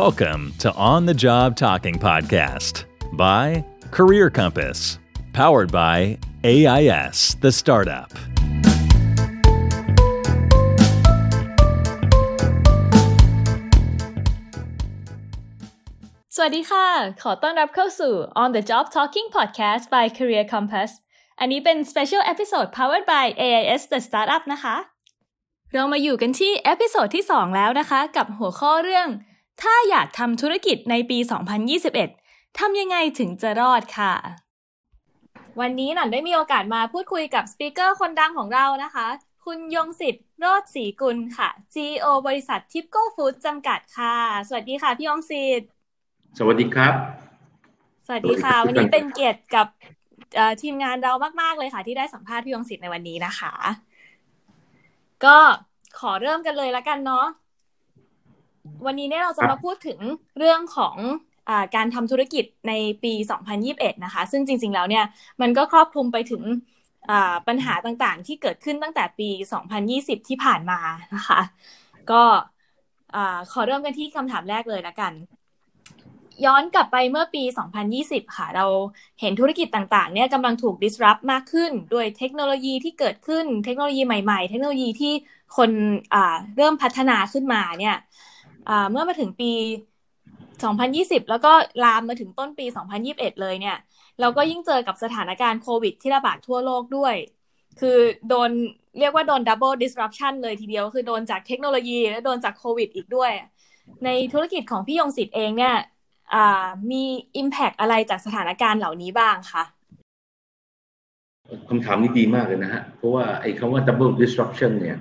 Welcome to On the Job Talking Podcast by Career Compass, powered by AIS, the startup. สวัสดีค่ะ ขอต้อนรับเข้าสู่ On the Job Talking Podcast by Career Compass อันนี้เป็น Special Episode powered by AIS The Startup นะคะ เรามาอยู่กันที่เอพิโซดที่ 2 แล้วนะคะ กับหัวข้อเรื่อง ถ้าอยากทำธุรกิจในปี 2021 ทำยังไงถึงจะรอดค่ะ วันนี้หนันได้มีโอกาสมาพูดคุยกับ speaker คนดังของเรานะคะ คุณยงสิทธิ์โรจน์ศรีกุลค่ะ CEO บริษัททิปโก้ฟู้ดจำกัดค่ะ สวัสดีค่ะพี่ยงสิทธิ์ สวัสดีครับ สวัสดีค่ะ วันนี้เป็นเกียรติกับเอ่อทีมงานเรามาก ๆ เลยค่ะ ที่ได้สัมภาษณ์พี่ยงสิทธิ์ในวันนี้นะคะ ก็ขอเริ่มกันเลยละกันเนาะ วันนี้เนี่ยเราจะครัมาบพูดถึงเรื่องของอาการทำธุรกิจในปี 2021 นะคะ ซึ่งจริง ๆ แล้วเนี่ย มันก็ครอบคลุมไปถึงอ่าปัญหาต่างๆ ที่เกิดขึ้นตั้งแต่ปี 2020 ที่ผ่านมานะคะ ก็อ่าขอเริ่มกันที่คำถามแรกเลยละกัน ย้อนกลับไปเมื่อปี 2020 ค่ะ เราเห็นธุรกิจต่างๆ เนี่ยกำลังถูก disrupt มากขึ้น ด้วยเทคโนโลยีที่เกิดขึ้น เทคโนโลยีใหม่ ๆ เทคโนโลยีที่คนอ่าเริ่มพัฒนาขึ้นมาเนี่ยอ่า เมื่อมาถึงปี 2020 แล้วก็ลามมาถึงต้นปี 2021 เลยเนี่ย เราก็ยิ่งเจอกับสถานการณ์โควิดที่ระบาดทั่วโลกด้วย คือโดนเรียกว่าโดน double disruption เลยทีเดียว คือโดนจากเทคโนโลยี และโดนจากโควิดอีกด้วย ในธุรกิจของพี่ยงสิทธิ์เองเนี่ยมี Impact อะไรจากสถานการณ์เหล่านี้บ้างคะคำถามนี้ดีมากเลยนะฮะ เพราะว่าไอ้คำว่า double disruption เนี่ย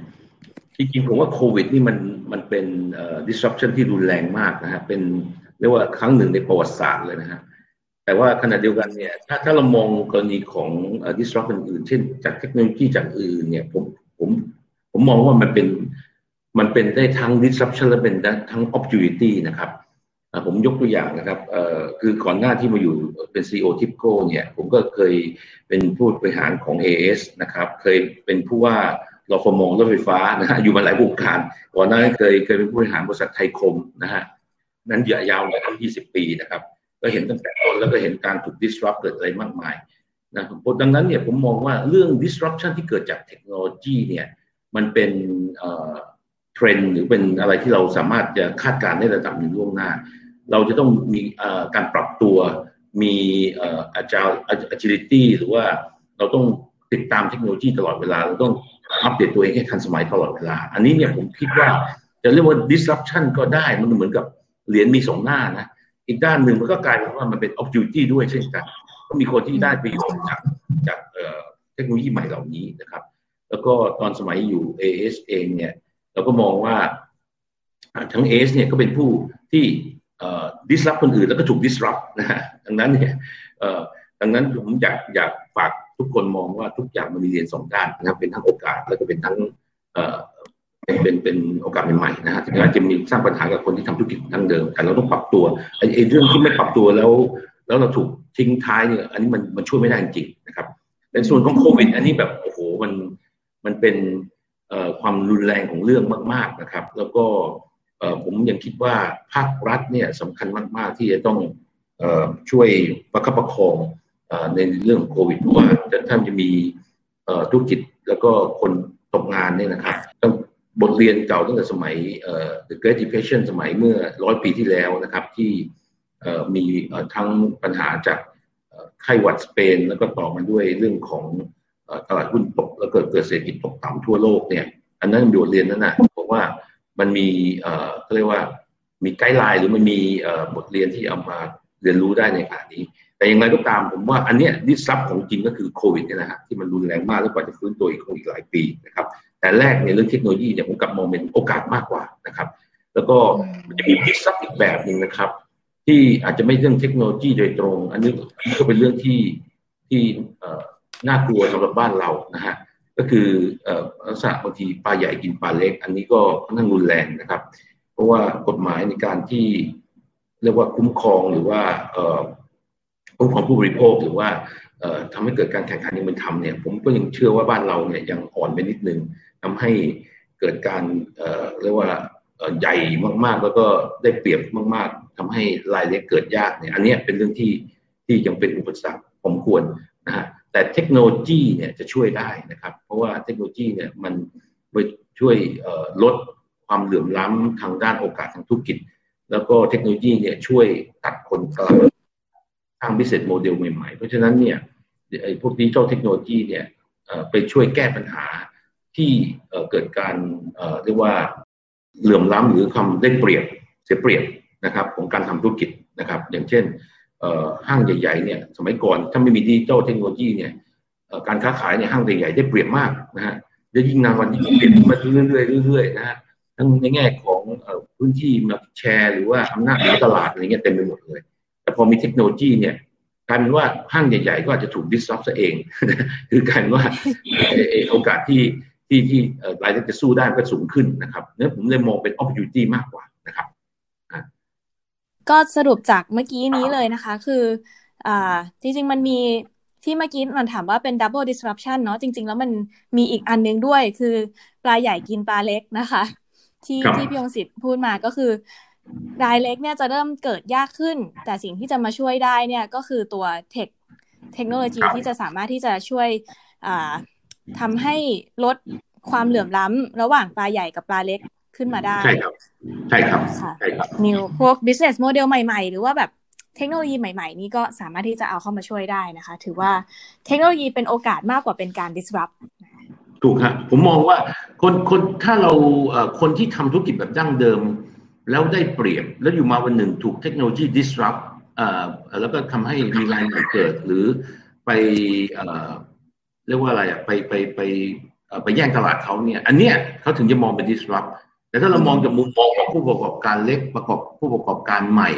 จริงๆผมว่าโควิดนี่มันมันเป็น disruption ที่รุนแรงมากนะฮะเป็นเรียกว่าครั้งหนึ่งในประวัติศาสตร์เลยนะฮะแต่ว่าขณะเดียวกันเนี่ยถ้าถ้าเรามองกรณีของ disruption อื่นเช่น จากเทคโนโลยีจากอื่นเนี่ยผมผมผมมองว่ามันเป็นมันเป็นได้ทั้ง disruption และเป็นได้ทั้ง opportunity นะครับผมยกตัวอย่างนะครับคือก่อนหน้าที่มาอยู่เป็น CEO ทิปโก้เนี่ย ผมก็เคยเป็นผู้บริหารของ AS นะครับ เคยเป็นผู้ว่า รฟมงรถไฟฟ้านะฮะอยู่มาหลายวงการก่อนหน้านั้นเคยเคยเป็นผู้บริหารบริษัทไทยคมนะฮะนั้นยยาวเลายทั้ง20 ปีนะครับ ก็เห็นตั้งแต่ต้นแล้วก็เห็นการถูก disrupt เกิดอะไรมากมายนะครับดังนั้นเนี่ยผมมองว่าเรื่อง disruption ที่เกิดจากเทคโนโลยีเนี่ยมันเป็นเทรนหรือเป็นอะไรที่เราสามารถจะคาดการณ์ได้ระดับหนึ่งล่วงหน้า เราจะต้องมีการปรับตัวมีอ่อ agile agility หรือว่าเราต้องติดตามเทคโนโลยีตลอดเวลาเราต้อง อัปเดตตัวเองให้ทันสมัยตลอดเวลา อันนี้เนี่ยผมคิดว่าจะเรียกว่า disruption ก็ได้มันเหมือนกับเหรียญมีสองหน้านะ อีกด้านหนึ่งมันก็กลายเป็นว่ามันเป็น opportunity ด้วยเช่นกัน ก็มีคนที่ได้ประโยชน์จากจากเอ่อเทคโนโลยีใหม่เหล่านี้นะครับ แล้วก็ตอนสมัยอยู่ AS เองเนี่ยเราก็มองว่าทั้ง AS เนี่ยก็เป็นผู้ที่ disrupt คนอื่นแล้วก็ถูก disrupt นะฮะดังนั้นเนี่ยเอ่อดังนั้นผมอยากอยากฝาก ทุกคนมองว่าทุกอย่างมันมีเรียนสองด้านนะครับ เป็นทั้งโอกาสแล้วก็เป็นทั้งเอ่อเป็นเป็นเป็นโอกาสใหม่ๆนะฮะอาจจะมีสร้างปัญหากับคนที่ทำธุรกิจทั้งเดิม แต่เราต้องปรับตัวไอ้เรื่องที่ไม่ปรับตัวแล้ว แล้วเราถูกทิ้งท้ายเนี่ยอันนี้มันมันช่วยไม่ได้จริงๆนะครับในส่วนของโควิด อันนี้แบบโอ้โหมันมันเป็นความรุนแรงของเรื่องมาก ๆนะครับ แล้วก็ผมยังคิดว่าภาครัฐเนี่ยสำคัญมาก ๆ ที่จะต้องช่วยประคับประคอง ในเรื่องโควิดเพราะว่าถ้าจะมีธุรกิจแล้วก็คนตกงานเนี่ยนะครับต้องบทเรียนเก่าตั้งแต่สมัย The Great Depression สมัยเมื่อร้อยปีที่แล้วนะครับ ที่มีทั้งปัญหาจากไข้หวัดสเปน แล้วก็ต่อมาด้วยเรื่องของตลาดหุ้นตก แล้วเกิดเกิดเศรษฐกิจตกต่ำทั่วโลกเนี่ย อันนั้นบทเรียนนั้นนะผมว่ามันมีเขาเรียกว่ามีไกด์ไลน์หรือมันมีบทเรียนที่เอามาเรียนรู้ได้ในขณะนี้ แต่อย่างไรก็ตามผมว่าอันเนี้ย disrupt ของจริงก็คือโควิดนี่ยนะฮะที่มันรุนแรงมากแล้วกว่าจะฟื้นตัวอีกคงอีกหลายปีนะครับแต่แรกในเรื่องเทคโนโลยีเนี่ยผมกลับมองเป็นโอกาสมากกว่านะครับ แล้วก็จะมี disrupt อีกแบบหนึ่งนะครับ ที่อาจจะไม่เรื่องเทคโนโลยีโดยตรง อันนี้ก็เป็นเรื่องที่ที่น่ากลัวสำหรับบ้านเรานะฮะก็คือลักษณะบางทีปลาใหญ่กินปลาเล็ก อันนี้ก็ค่อนข้างรุนแรงนะครับ เพราะว่ากฎหมายในการที่เรียกว่าคุ้มครองหรือว่า คุ้มครองผู้บริโภคหรือว่าเอ่อทำให้เกิดการแข่งขันอย่างเป็นธรรมเนี่ยผมก็ยังเชื่อว่าบ้านเราเนี่ยยังอ่อนไปนิดนึงทำให้เกิดการเเรียกว่าใหญ่มากๆ แล้วก็ได้เปรียบมากๆทำให้รายเล็กเกิดยากเนี่ยอันนี้เป็นเรื่องที่ที่ยังเป็นอุปสรรคผมควรนะฮะแต่เทคโนโลยีเนี่ยจะช่วยได้นะครับ เพราะว่าเทคโนโลยีเนี่ยมันช่วยลดความเหลื่อมล้ำทางด้านโอกาสทางธุรกิจ แล้วก็เทคโนโลยีเนี่ยช่วยตัดคนกลาง ร้าง business model ใหม่ๆ เพราะฉะนั้นเนี่ยไอ้พวกดิจิทัลเทคโนโลยีเนี่ยไปช่วยแก้ปัญหาที่เกิดการเรียกว่าเหลื่อมล้ำหรือความได้เปรียบเสียเปรียบนะครับของการทำธุรกิจนะครับ อย่างเช่นห้างใหญ่ๆเนี่ยสมัยก่อนถ้าไม่มีดิจิทัลเทคโนโลยีเนี่ยการค้าขายเนี่ยห้างใหญ่ๆได้เปรียบมากนะฮะจะยิ่งนานวันยิ่งเปลี่ยนมาเรื่อยๆเรื่อยๆนะฮะทั้งในแง่ของพื้นที่มาแชร์ หรือว่าอำนาจในตลาดอะไรเงี้ยเต็มไปหมดเลย แต่พอมีเทคโนโลยีเนี่ยกลายเป็นว่าห้างใหญ่ ๆ ก็อาจจะถูกดิสซอฟซะเอง คือกลายเป็นว่าโอกาสที่ที่ที่รายได้จะสู้ได้ก็สูงขึ้นนะครับเนี่ยผมเลยมองเป็น opportunity มากกว่านะครับก็สรุปจากเมื่อกี้นี้เลยนะคะ คืออ่าจริง ๆ มันมีที่เมื่อกี้นนถามว่าเป็น double disruption เนาะจริง ๆ แล้วมันมีอีกอันนึงด้วย คือปลาใหญ่กินปลาเล็กนะคะ ที่ที่พี่ยงศิษย์พูดมาก็คือ รายเล็กเนี่ยจะเริ่มเกิดยากขึ้น แต่สิ่งที่จะมาช่วยได้เนี่ยก็คือตัวเทคเทคโนโลยีที่จะสามารถที่จะช่วยทำให้ลดความเหลื่อมล้ำระหว่างปลาใหญ่กับปลาเล็กขึ้นมาได้ ใช่ครับ ใช่ครับใช่ครับนิวพวก business model ใหม่ๆ หรือว่าแบบเทคโนโลยีใหม่ๆ นี้ก็สามารถที่จะเอาเข้ามาช่วยได้นะคะ ถือว่าเทคโนโลยีเป็นโอกาสมากกว่าเป็นการ disrupt ถูกครับผมมองว่าคนคนถ้าเราคนที่ทำธุรกิจแบบดั้งเดิม แล้วได้เปรียบแล้วอยู่มาวันหนึ่งถูกเทคโนโลยี disrupt แล้วก็ทำให้มีรายใหม่เกิด หรือไปเรียกว่าอะไรอะไปไปไปไปแย่งตลาดเขาเนี่ย อันเนี้ยเขาถึงจะมองเป็น disrupt แต่ถ้าเรามองจากมุมมองของผู้ประกอบการเล็กประกอบผู้ประกอบการใหม่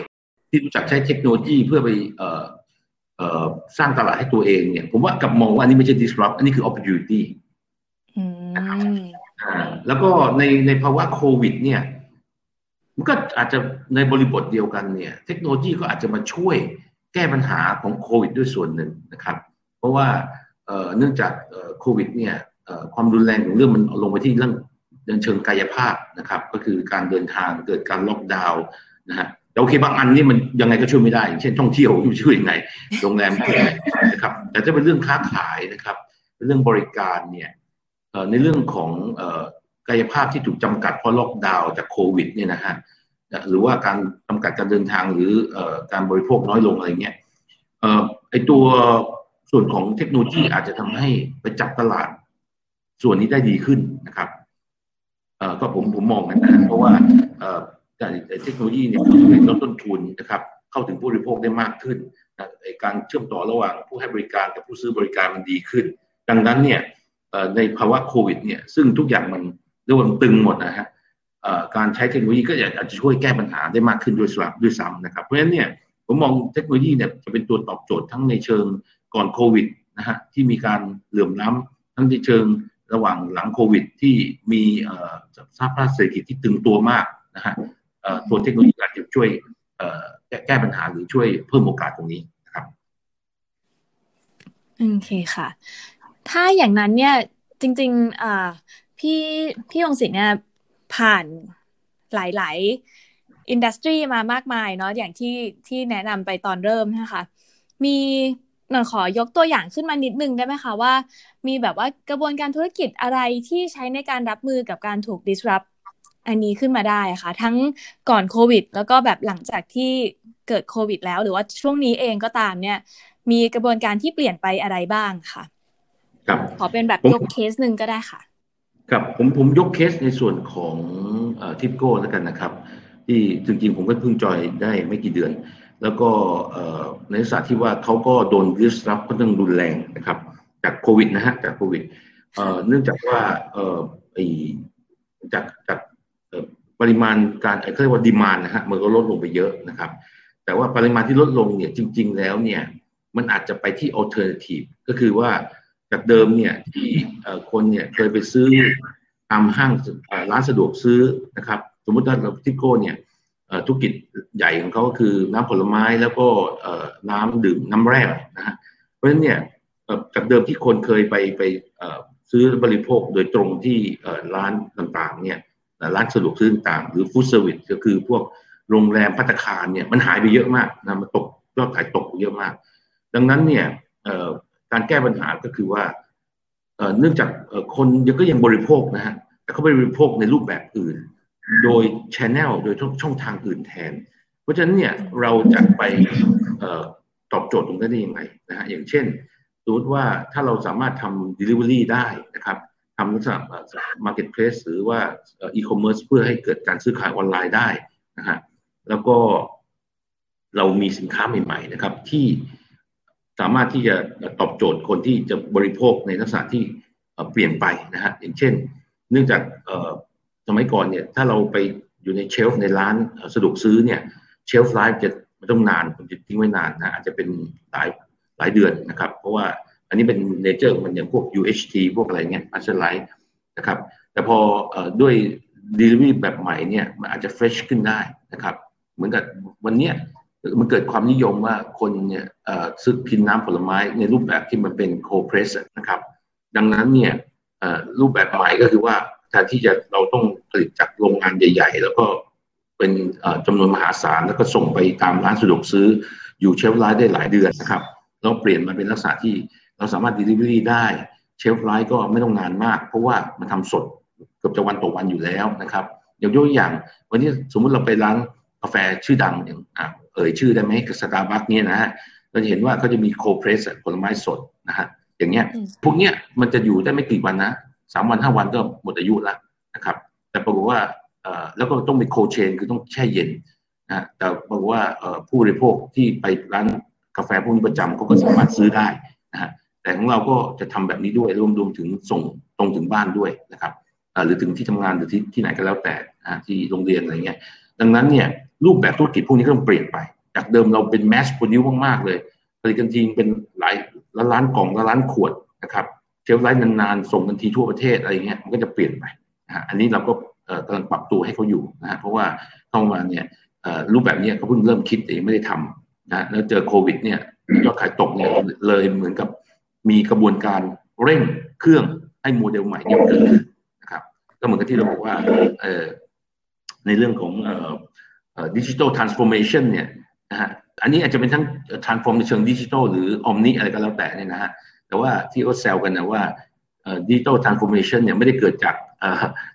ที่รู้จักใช้เทคโนโลยีเพื่อไปเอ่อเอ่อสร้างตลาดให้ตัวเองเนี่ย ผมว่ากับมองว่าอันนี้ไม่ใช่ disrupt อันนี้คือ opportunity นะครับอ่าแล้วก็ในในภาวะโควิด เนี่ย มันก็อาจจะในบริบทเดียวกันเนี่ย เทคโนโลยีก็อาจจะมาช่วยแก้ปัญหาของโควิดด้วยส่วนหนึ่งนะครับ เพราะว่าเนื่องจากโควิดเนี่ยความรุนแรงของเรื่องมันลงไปที่เรื่องเชิงกายภาพนะครับ ก็คือการเดินทางเกิดการล็อกดาวน์นะฮะแต่โอเคบางอันนี่มันยังไงก็ช่วยไม่ได้อย่างเช่นท่องเที่ยวช่วยยังไงโรงแรมช่วยไงนะครับ แต่ถ้าเป็นเรื่องค้าขายนะครับเรื่องบริการเนี่ยในเรื่องของ กายภาพที่ถูกจำกัดเพราะล็อกดาวน์จากโควิดเนี่ยนะฮะหรือว่าการจำกัดการเดินทางหรือการบริโภคน้อยลงอะไรเงี้ยไอตัวส่วนของเทคโนโลยีอาจจะทำให้ไปจับตลาด ส่วนนี้ได้ดีขึ้นนะครับก็ผมผมมองกันนะเพราะว่าเอ่อการเทคโนโลยีเนี่ยลดต้นทุนนะครับ เข้าถึงผู้บริโภคได้มากขึ้นการเชื่อมต่อระหว่างผู้ให้บริการกับผู้ซื้อบริการมันดีขึ้น ดังนั้นเนี่ยในภาวะโควิดเนี่ยซึ่งทุกอย่างมัน เรียกว่าตึงหมดนะฮะการใช้เทคโนโลยีก็อาจจะช่วยแก้ปัญหาได้มากขึ้นด้วยซ้ำด้วยซ้ำนะครับ เพราะฉะนั้นเนี่ยผมมองเทคโนโลยีเนี่ยจะเป็นตัวตอบโจทย์ทั้งในเชิงก่อนโควิดนะฮะที่มีการเหลื่อมล้ำทั้งในเชิงระหว่างหลังโควิด ที่มีสภาพเศรษฐกิจที่ตึงตัวมากนะฮะตัวเทคโนโลยีอาจจะช่วยแก้ปัญหาหรือช่วยเพิ่มโอกาสตรงนี้นะครับโอเคค่ะ ถ้าอย่างนั้นเนี่ยจริงๆ พี่พี่องศิษย์เนี่ยผ่านหลาย ๆ อินดัสทรีมามากมายเนาะอย่างที่ที่แนะนำไปตอนเริ่มนะคะมีหน่อยขอยกตัวอย่างขึ้นมานิดนึงได้ไหมคะว่า มีแบบว่ากระบวนการธุรกิจอะไรที่ใช้ในการรับมือกับการถูก disrupt อันนี้ขึ้นมาได้ค่ะ ทั้งก่อนโควิด แล้วก็แบบหลังจากที่เกิดโควิด แล้วหรือว่าช่วงนี้เองก็ตามเนี่ย มีกระบวนการที่เปลี่ยนไปอะไรบ้างค่ะ ครับ ขอเป็นแบบยกเคสหนึ่งก็ได้ค่ะ ครับผมผมยกเคสในส่วนของทิปโก้แล้วกันนะครับ ที่จริงๆ ผมก็เพิ่งจอยได้ไม่กี่เดือน แล้วก็ในสถานที่ว่าเขาก็โดนดิสรับค่อนข้างรุนแรงนะครับ จากโควิดนะฮะจากโควิดเนื่องจากว่าไอจากจากปริมาณการเขาเรียกว่าดีมานนะฮะมันก็ลดลงไปเยอะนะครับ แต่ว่าปริมาณที่ลดลงเนี่ยจริง ๆ แล้วเนี่ยมันอาจจะไปที่ alternative ก็คือว่า จากเดิมเนี่ยที่คนเนี่ยเคยไปซื้อตามห้างร้านสะดวกซื้อนะครับ สมมติว่าเราทิปโก้เนี่ยธุรกิจใหญ่ของเขาก็คือน้ำผลไม้แล้วก็น้ำดื่มน้ำแร่นะฮะเพราะฉะนั้นเนี่ยจากเดิมที่คนเคยไปไปซื้อบริโภคโดยตรงที่ร้านต่างๆเนี่ยร้านสะดวกซื้อต่างหรือ food service ก็คือพวกโรงแรมพัตคารเนี่ยมันหายไปเยอะมากนะมันตกยอดขายตกเยอะมาก ดังนั้นเนี่ย การแก้ปัญหาก็คือว่าเนื่องจากคนยังก็ยังบริโภคนะฮะแต่เขาบริโภคในรูปแบบอื่น โดยชแนลโดยช่องทางอื่นแทน เพราะฉะนั้นเนี่ยเราจะไปตอบโจทย์ตรงนี้ได้ยังไงนะฮะอย่างเช่นสมมติว่าถ้าเราสามารถทำ delivery ได้นะครับทำลักษณะ marketplace หรือว่า e-commerce เพื่อให้เกิดการซื้อขายออนไลน์ได้นะฮะแล้วก็เรามีสินค้าใหม่ ๆ นะครับ ที่ สามารถที่จะตอบโจทย์คนที่จะบริโภคในลักษณะที่เปลี่ยนไปนะฮะอย่างเช่น เนื่องจากสมัยก่อนเนี่ยถ้าเราไปอยู่ใน shelf ในร้านสะดวกซื้อเนี่ย shelf life จะไม่ต้องนานผมจะทิ้งไว้นานนะอาจจะเป็นหลายหลายเดือนนะครับ เพราะว่าอันนี้เป็น nature มันอย่างพวก UHT พวกอะไรเงี้ย shelf lifeนะครับแต่พอด้วย delivery แบบใหม่เนี่ยมันอาจจะ fresh ขึ้นได้นะครับ เหมือนกับวันเนี้ย มันเกิดความนิยมว่าคนเนี่ยซื้อกินน้ำผลไม้ในรูปแบบที่มันเป็นโคเพรสนะครับ ดังนั้นเนี่ยรูปแบบใหม่ก็คือว่าแทนที่จะเราต้องผลิตจากโรงงานใหญ่ ๆ แล้วก็เป็นจำนวนมหาศาล แล้วก็ส่งไปตามร้านสะดวกซื้ออยู่เชฟไลน์ได้หลายเดือนนะครับเราเปลี่ยนมาเป็นลักษณะที่เราสามารถ delivery ได้ shelf life ก็ไม่ต้องนานมาก เพราะว่ามันทำสดเกือบจะวันต่อวันอยู่แล้วนะครับอย่างยกอย่าง วันนี้สมมุติเราไปร้านกาแฟชื่อดังอย่าง เอ่ยชื่อได้ไหมกับสตาร์บัคส์เนี่ยนะฮะเราจะเห็นว่าเขาจะมี cold press ผลไม้สดนะฮะอย่างเงี้ยพวกเนี้ยมันจะอยู่ได้ไม่กี่วันนะสามวันห้าวันก็หมดอายุแล้วนะครับ แต่ปรากฏว่าเอ่อแล้วก็ต้องมี cold chain คือต้องแช่เย็นนะแต่ปรากฏว่าเอ่อผู้บริโภคที่ไปร้านกาแฟพวกนี้ประจำเขาก็สามารถซื้อได้นะฮะแต่ของเราก็จะทำแบบนี้ด้วยรวมรวมถึงส่งตรงถึงบ้านด้วยนะครับหรือถึงที่ทำงานหรือที่ที่ไหนก็แล้วแต่ที่โรงเรียนอะไรเงี้ยดังนั้นเนี่ย รูปแบบธุรกิจพวกนี้ก็ต้องเปลี่ยนไป จากเดิมเราเป็น mass produce มากๆเลยผลิตกันทีเป็นหลายล้านล้านกล่องละล้านขวดนะครับ shelf life นานๆ ส่งกันทีทั่วประเทศอะไรเงี้ยมันก็จะเปลี่ยนไปนะอันนี้เราก็กำลังปรับตัวให้เขาอยู่นะฮะเพราะว่าเข้ามาเนี่ยรูปแบบนี้เขาเพิ่งเริ่มคิดแต่ยังไม่ได้ทำนะแล้วเจอโควิดเนี่ยยอดขายตกเนี่ยเลยเหมือนกับมีกระบวนการเร่งเครื่องให้โมเดลใหม่เนี่ยเกิดขึ้นนะครับ ก็เหมือนกับที่เราบอกว่าในเรื่องของ digital transformation เนี่ยนะฮะอันนี้อาจจะเป็นทั้ง transform ในเชิงดิจิทัลหรือ omni อะไรก็แล้วแต่เนี่ยนะฮะแต่ว่าที่เขาแซวกันนะว่า digital transformation เนี่ยไม่ได้เกิดจาก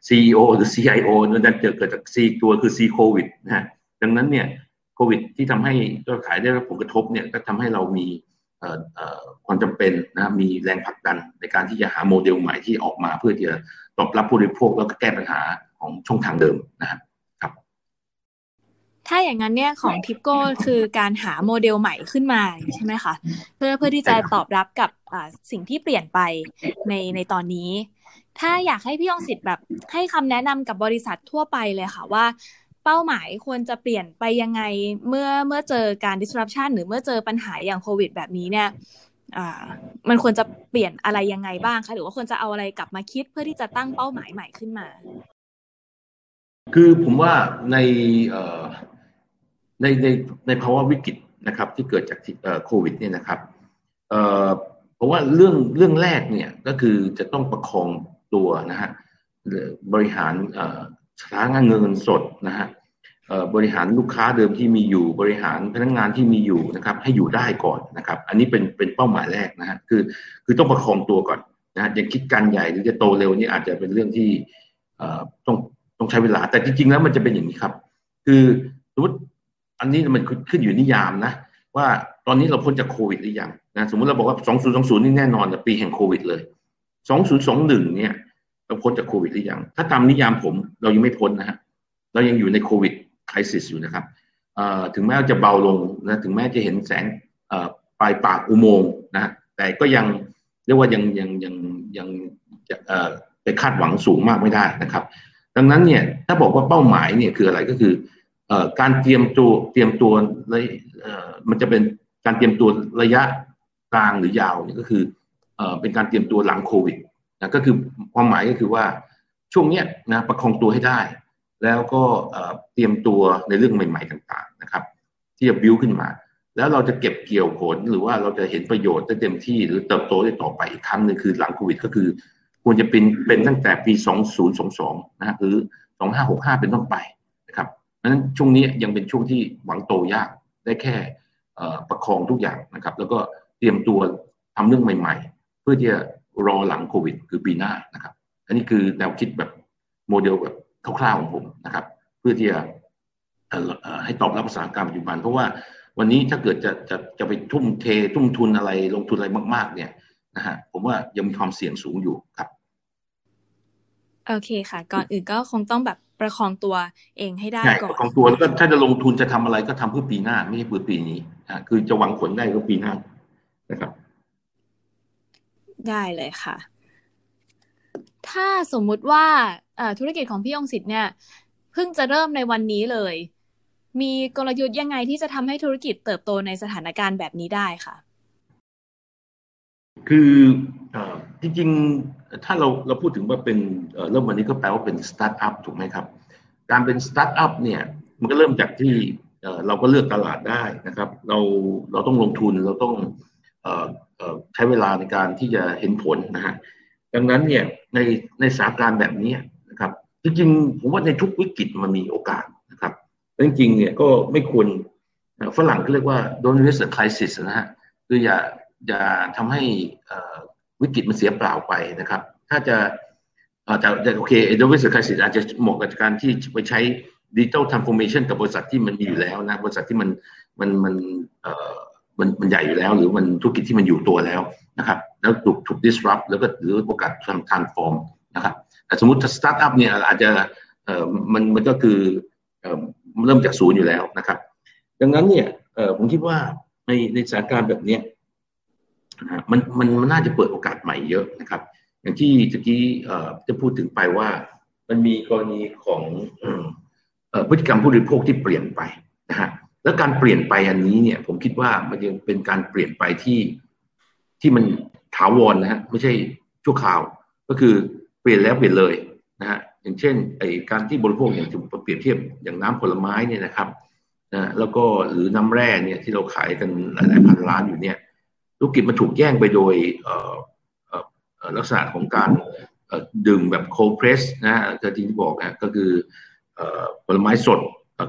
ซีอีโอหรือ CIO นั่นเกิดจากซีตัวคือซีโควิดนะฮะดังนั้นเนี่ยโควิดที่ทำให้ยอดขายได้รับผลกระทบเนี่ยก็ทำให้เรามีความจำเป็นนะมีแรงผลักดันในการที่จะหาโมเดลใหม่ที่ออกมาเพื่อที่จะตอบรับผู้บริโภคแล้วก็แก้ปัญหาของช่องทางเดิมนะครับ ถ้าอย่างนั้นเนี่ยของทิปโก้คือการหาโมเดลใหม่ขึ้นมาใช่ไหมคะเพื่อเพื่อที่จะตอบรับกับสิ่งที่เปลี่ยนไปในในตอนนี้ ถ้าอยากให้พี่องสิทธิ์แบบให้คำแนะนำกับบริษัททั่วไปเลยค่ะว่าเป้าหมายควรจะเปลี่ยนไปยังไงเมื่อเมื่อเจอการ disruption หรือเมื่อเจอปัญหาอย่างโควิด แบบนี้เนี่ยมันควรจะเปลี่ยนอะไรยังไงบ้างคะหรือว่าควรจะเอาอะไรกลับมาคิดเพื่อที่จะตั้งเป้าหมายใหม่ขึ้นมา คือผมว่าใน ในในในภาวะวิกฤตนะครับที่เกิดจากโควิดเนี่ยนะครับเพราะว่าเรื่องเรื่องแรกเนี่ยก็คือจะต้องประคองตัวนะฮะบริหารสถานเงินสดนะฮะบริหารลูกค้าเดิมที่มีอยู่บริหารพนักงงานที่มีอยู่นะครับ ให้อยู่ได้ก่อนนะครับ อันนี้เป็นเป็นเป้าหมายแรกนะฮะคือคือต้องประคองตัวก่อนนะอย่างคิดการใหญ่หรือจะโตเร็วนี่อาจจะเป็นเรื่องที่ต้องต้องใช้เวลาแต่จริงๆแล้วมันจะเป็นอย่างนี้ครับ คือสมมติ อันนี้มันขึ้นอยู่นิยามนะ ว่าตอนนี้เราพ้นจากโควิดหรือยังนะสมมติเราบอกว่า 2020 นี่แน่นอนปีแห่งโควิดเลย 2021 เนี่ย เราพ้นจากโควิดหรือยัง ถ้าตามนิยามผมเรายังไม่พ้นนะฮะเรายังอยู่ในโควิดคริสิสอยู่นะครับถึงแม้จะเบาลงนะถึงแม้จะเห็นแสงปลายปากอุโมงค์นะแต่ก็ยังเรียกว่ายังยังยังยังไปคาดหวังสูงมากไม่ได้นะครับ ดังนั้นเนี่ยถ้าบอกว่าเป้าหมายเนี่ยคืออะไรก็คือ การเตรียมตัวเตรียมตัวมันจะเป็นการเตรียมตัวระยะกลางหรือยาวนี่ก็คือเป็นการเตรียมตัวหลังโควิดนะก็คือความหมายก็คือว่าช่วงเนี้ยนะประคองตัวให้ได้ แล้วก็เตรียมตัวในเรื่องใหม่ ๆต่างๆนะครับ ที่จะบิวขึ้นมา แล้วเราจะเก็บเกี่ยวผลหรือว่าเราจะเห็นประโยชน์ได้เต็มที่หรือเติบโตได้ต่อไปอีกครั้งหนึ่งคือหลังโควิด ก็คือ ควรจะเป็นเป็นตั้งแต่ปี 2022 นะฮะหรือ 2565 เป็นต้นไป เพราะฉะนั้นช่วงนี้ยังเป็นช่วงที่หวังโตยากได้แค่ประคองทุกอย่างนะครับ แล้วก็เตรียมตัวทำเรื่องใหม่ ๆ เพื่อที่จะรอหลังโควิด คือปีหน้านะครับ อันนี้คือแนวคิดแบบโมเดลแบบคร่าวๆของผมนะครับ เพื่อที่จะให้ตอบรับสถานการณ์ปัจจุบัน เพราะว่าวันนี้ถ้าเกิดจะจะจะไปทุ่มเททุ่มทุนอะไรลงทุนอะไรมาก ๆ เนี่ยนะฮะผมว่ายังมีความเสี่ยงสูงอยู่ครับ โอเคค่ะ ก่อนอื่นก็คงต้องแบบประคองตัวเองให้ได้ก่อนประคองตัวแล้วก็ถ้าจะลงทุนจะทำอะไรก็ทำเพื่อปีหน้าไม่ใช่เพื่อปีนี้อ่าคือจะหวังผลได้ก็ปีหน้านะครับ ได้เลยค่ะ ถ้าสมมุติว่าธุรกิจของพี่องศิษย์เนี่ยเพิ่งจะเริ่มในวันนี้เลย มีกลยุทธ์ยังไงที่จะทำให้ธุรกิจเติบโตในสถานการณ์แบบนี้ได้ค่ะ คือจริงๆ ถ้าเราเราพูดถึงว่าเป็นเริ่มวันนี้ก็แปลว่าเป็นสตาร์ทอัพถูกไหมครับ การเป็นสตาร์ทอัพเนี่ยมันก็เริ่มจากที่เราก็เลือกตลาดได้นะครับ เราเราต้องลงทุนเราต้องใช้เวลาในการที่จะเห็นผลนะฮะดังนั้นเนี่ยในในสถานการณ์แบบนี้นะครับ จริงๆ ผมว่าในทุกวิกฤตมันมีโอกาสนะครับจริงๆเนี่ยก็ไม่ควรฝรั่งก็เรียกว่า don't miss a crisis นะฮะคืออย่า อย่าทำให้วิกฤตมันเสียเปล่าไปนะครับ ถ้าจะอาจจะโอเคโดยวิสัยคสิอาจจะเหมาะกับการที่ไปใช้ดิจิทัลทรานส์ฟอร์เมชันกับบริษัทที่มันมีอยู่แล้วนะบริษัทที่มันมันมันเอ่อมันมันใหญ่อยู่แล้ว หรือมันธุรกิจที่มันอยู่ตัวแล้วนะครับ แล้วถูกถูก disrupt แล้วก็หรือโอกาสทำ transform นะครับแต่สมมติถ้าสตาร์ทอัพเนี่ยอาจจะเอ่อมันมันก็คือเอ่อเริ่มจากศูนย์อยู่แล้วนะครับ ดังนั้นเนี่ยเอ่อผมคิดว่าในในสถานการณ์แบบนี้ มันมันมันน่าจะเปิดโอกาสใหม่เยอะนะครับ อย่างที่ตะกี้จะพูดถึงไปว่า มันมีกรณีของพฤติกรรมผู้บริโภคที่เปลี่ยนไปนะฮะแล้วการเปลี่ยนไปอันนี้เนี่ย ผมคิดว่ามันยังเป็นการเปลี่ยนไปที่ที่มันถาวรนะฮะไม่ใช่ชั่วคราว ก็คือเปลี่ยนแล้วเปลี่ยนเลยนะฮะอย่างเช่นไอการที่บริโภคอย่างเปรียบเทียบอย่างน้ำผลไม้เนี่ยนะครับนะแล้วก็หรือน้ำแร่เนี่ยที่เราขายกันหลายๆพันล้านอยู่เนี่ย ธุรกิจมันถูกแย่งไปโดยลักษณะของการดื่มแบบโคเพรสนะฮะที่ที่บอกนะก็คือผลไม้สด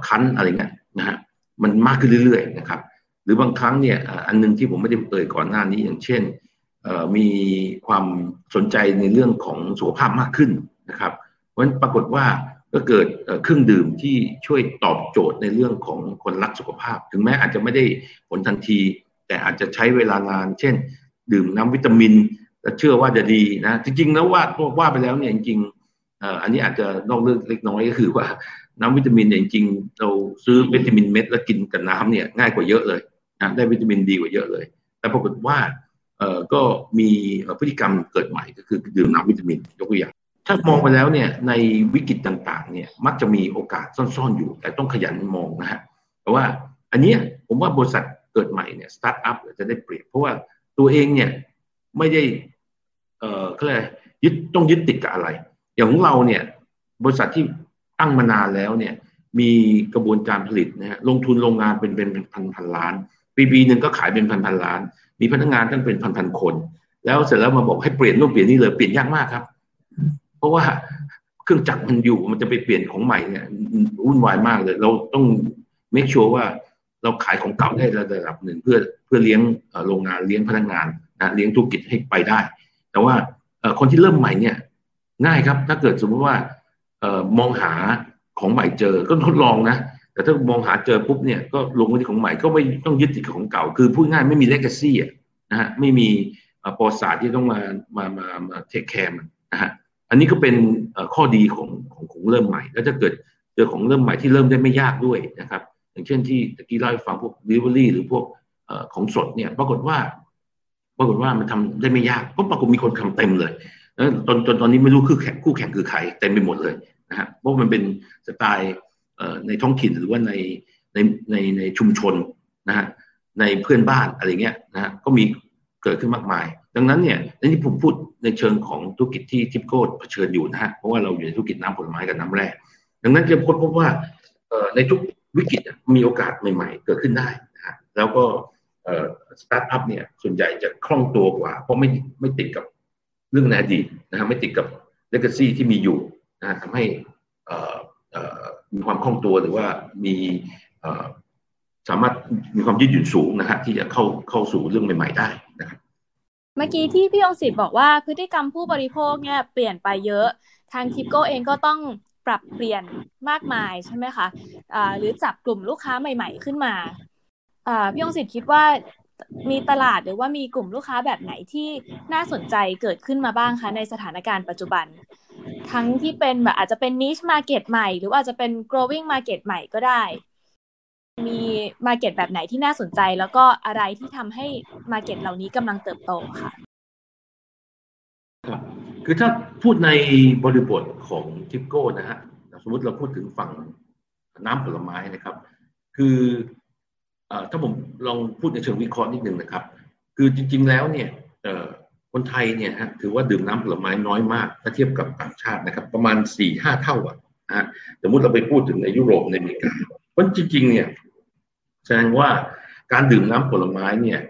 คั้นอะไรเงี้ยนะฮะมันมากขึ้นเรื่อยๆนะครับ หรือบางครั้งเนี่ยอันนึงที่ผมไม่ได้เอ่ยก่อนหน้านี้อย่างเช่นมีความสนใจในเรื่องของสุขภาพมากขึ้นนะครับ เพราะฉะนั้นปรากฏว่าก็เกิดเครื่องดื่มที่ช่วยตอบโจทย์ในเรื่องของคนรักสุขภาพ ถึงแม้อาจจะไม่ได้ผลทันที แต่อาจจะใช้เวลานาน เช่น ดื่มน้ำวิตามินเชื่อว่าจะดีนะจริงๆแล้วว่าว่าไปแล้วเนี่ยจริงๆอันนี้อาจจะนอกเรื่องเล็กน้อยก็คือว่าน้ำวิตามินเนี่ยจริงเราซื้อวิตามินเม็ดแล้วกินกับน้ำเนี่ยง่ายกว่าเยอะเลยนะได้วิตามินดีกว่าเยอะเลย แต่ปรากฏว่าเอ่อก็มีพฤติกรรมเกิดใหม่ก็คือดื่มน้ำวิตามินยกตัวอย่างถ้ามองไปแล้วเนี่ยในวิกฤตต่างๆเนี่ยมักจะมีโอกาสซ่อนๆอยู่ แต่ต้องขยันมองนะฮะเพราะว่าอันนี้ผมว่าบริษัท เกิดใหม่เนี่ยสตาร์ทอัพจะได้เปรียบเพราะว่าตัวเองเนี่ยไม่ได้เอ่อเขาเรียกยึดต้องยึดติดกับอะไร อย่างของเราเนี่ยบริษัทที่ตั้งมานานแล้วเนี่ยมีกระบวนการผลิตนะฮะลงทุนโรงงานเป็นเป็นพันพันล้าน ปีปีหนึ่งก็ขายเป็นพันพันล้าน มีพนักงานตั้งเป็นพันพันคน แล้วเสร็จแล้วมาบอกให้เปลี่ยนนู่นเปลี่ยนนี่เลยเปลี่ยนยากมากครับ เพราะว่าเครื่องจักรมันอยู่มันจะไปเปลี่ยนของใหม่เนี่ยวุ่นวายมากเลย เราต้องเมคชัวร์ว่า เราขายของเก่าได้ระดับหนึ่งเพื่อเพื่อเลี้ยงโรงงานเลี้ยงพนักงานนะเลี้ยงธุรกิจให้ไปได้ แต่ว่าคนที่เริ่มใหม่เนี่ยง่ายครับ ถ้าเกิดสมมติว่ามองหาของใหม่เจอก็ทดลองนะแต่ถ้ามองหาเจอปุ๊บเนี่ยก็ลงไปที่ของใหม่ก็ไม่ต้องยึดติดของเก่า คือพูดง่ายไม่มีเลกาซี่นะฮะไม่มีปอสาที่ต้องมามามามาเทคแคร์มันนะฮะอันนี้ก็เป็นข้อดีของของของเริ่มใหม่ แล้วจะเกิดเจอของเริ่มใหม่ที่เริ่มได้ไม่ยากด้วยนะครับ อย่างเช่นที่ตะกี้เล่าให้ฟังพวกดิวอรี่หรือพวกของสดเนี่ยปรากฏว่า ปรากฏว่ามันทำได้ไม่ยากก็ปรากฏมีคนทำเต็มเลยแล้วตอนตอนตอนนี้ไม่รู้คู่แข่งคู่แข่งคือใครเต็มไปหมดเลยนะฮะเพราะมันเป็นสไตล์ในท้องถิ่นหรือว่าในในในในชุมชนนะฮะในเพื่อนบ้านอะไรเงี้ยนะฮะก็มีเกิดขึ้นมากมาย ดังนั้นเนี่ยนี่ผมพูดในเชิงของธุรกิจที่ทิปโก้เผชิญอยู่นะฮะเพราะว่าเราอยู่ในธุรกิจน้ำผลไม้กับน้ำแร่ดังนั้นจะพบพบว่าในทุก วิกฤตมีโอกาสใหม่ ๆ เกิดขึ้นได้นะฮะแล้วก็สตาร์ทอัพเนี่ยส่วนใหญ่จะคล่องตัวกว่า เพราะไม่ไม่ติดกับเรื่องในอดีตนะฮะไม่ติดกับเลกาซีที่มีอยู่นะทำให้มีความคล่องตัวหรือว่ามีสามารถมีความยืดหยุ่นสูงนะฮะที่จะเข้าเข้าสู่เรื่องใหม่ ๆ ได้นะครับเมื่อกี้ที่พี่องศิษย์บอกว่าพฤติกรรมผู้บริโภคเนี่ยเปลี่ยนไปเยอะ ทางทิปโก้เองก็ต้อง ปรับเปลี่ยนมากมายใช่ไหมคะะหรือจับกลุ่มลูกค้าใหม่ ๆ ขึ้นมาพี่องศิษย์คิดว่ามีตลาดหรือว่ามีกลุ่มลูกค้าแบบไหนที่น่าสนใจเกิดขึ้นมาบ้างคะในสถานการณ์ปัจจุบัน ทั้งที่เป็นแบบอาจจะเป็น niche market ใหม่ หรือว่าจะเป็น growing market ใหม่ก็ได้ มี market แบบไหนที่น่าสนใจ แล้วก็อะไรที่ทำให้ market เหล่านี้กำลังเติบโตค่ะ คือถ้าพูดในบริบทของทิปโก้นะฮะสมมติเราพูดถึงฝั่งน้ำผลไม้นะครับ คือถ้าผมลองพูดในเชิงวิเคราะห์นิดนึงนะครับ คือจริง ๆ แล้วเนี่ยคนไทยเนี่ยฮะถือว่าดื่มน้ำผลไม้น้อยมากถ้าเทียบกับต่างชาตินะครับ ประมาณสี่ห้าเท่าอะนะสมมติเราไปพูดถึงในยุโรปในอเมริกาเพราะจริง ๆ เนี่ยแสดงว่าการดื่มน้ำผลไม้เนี่ย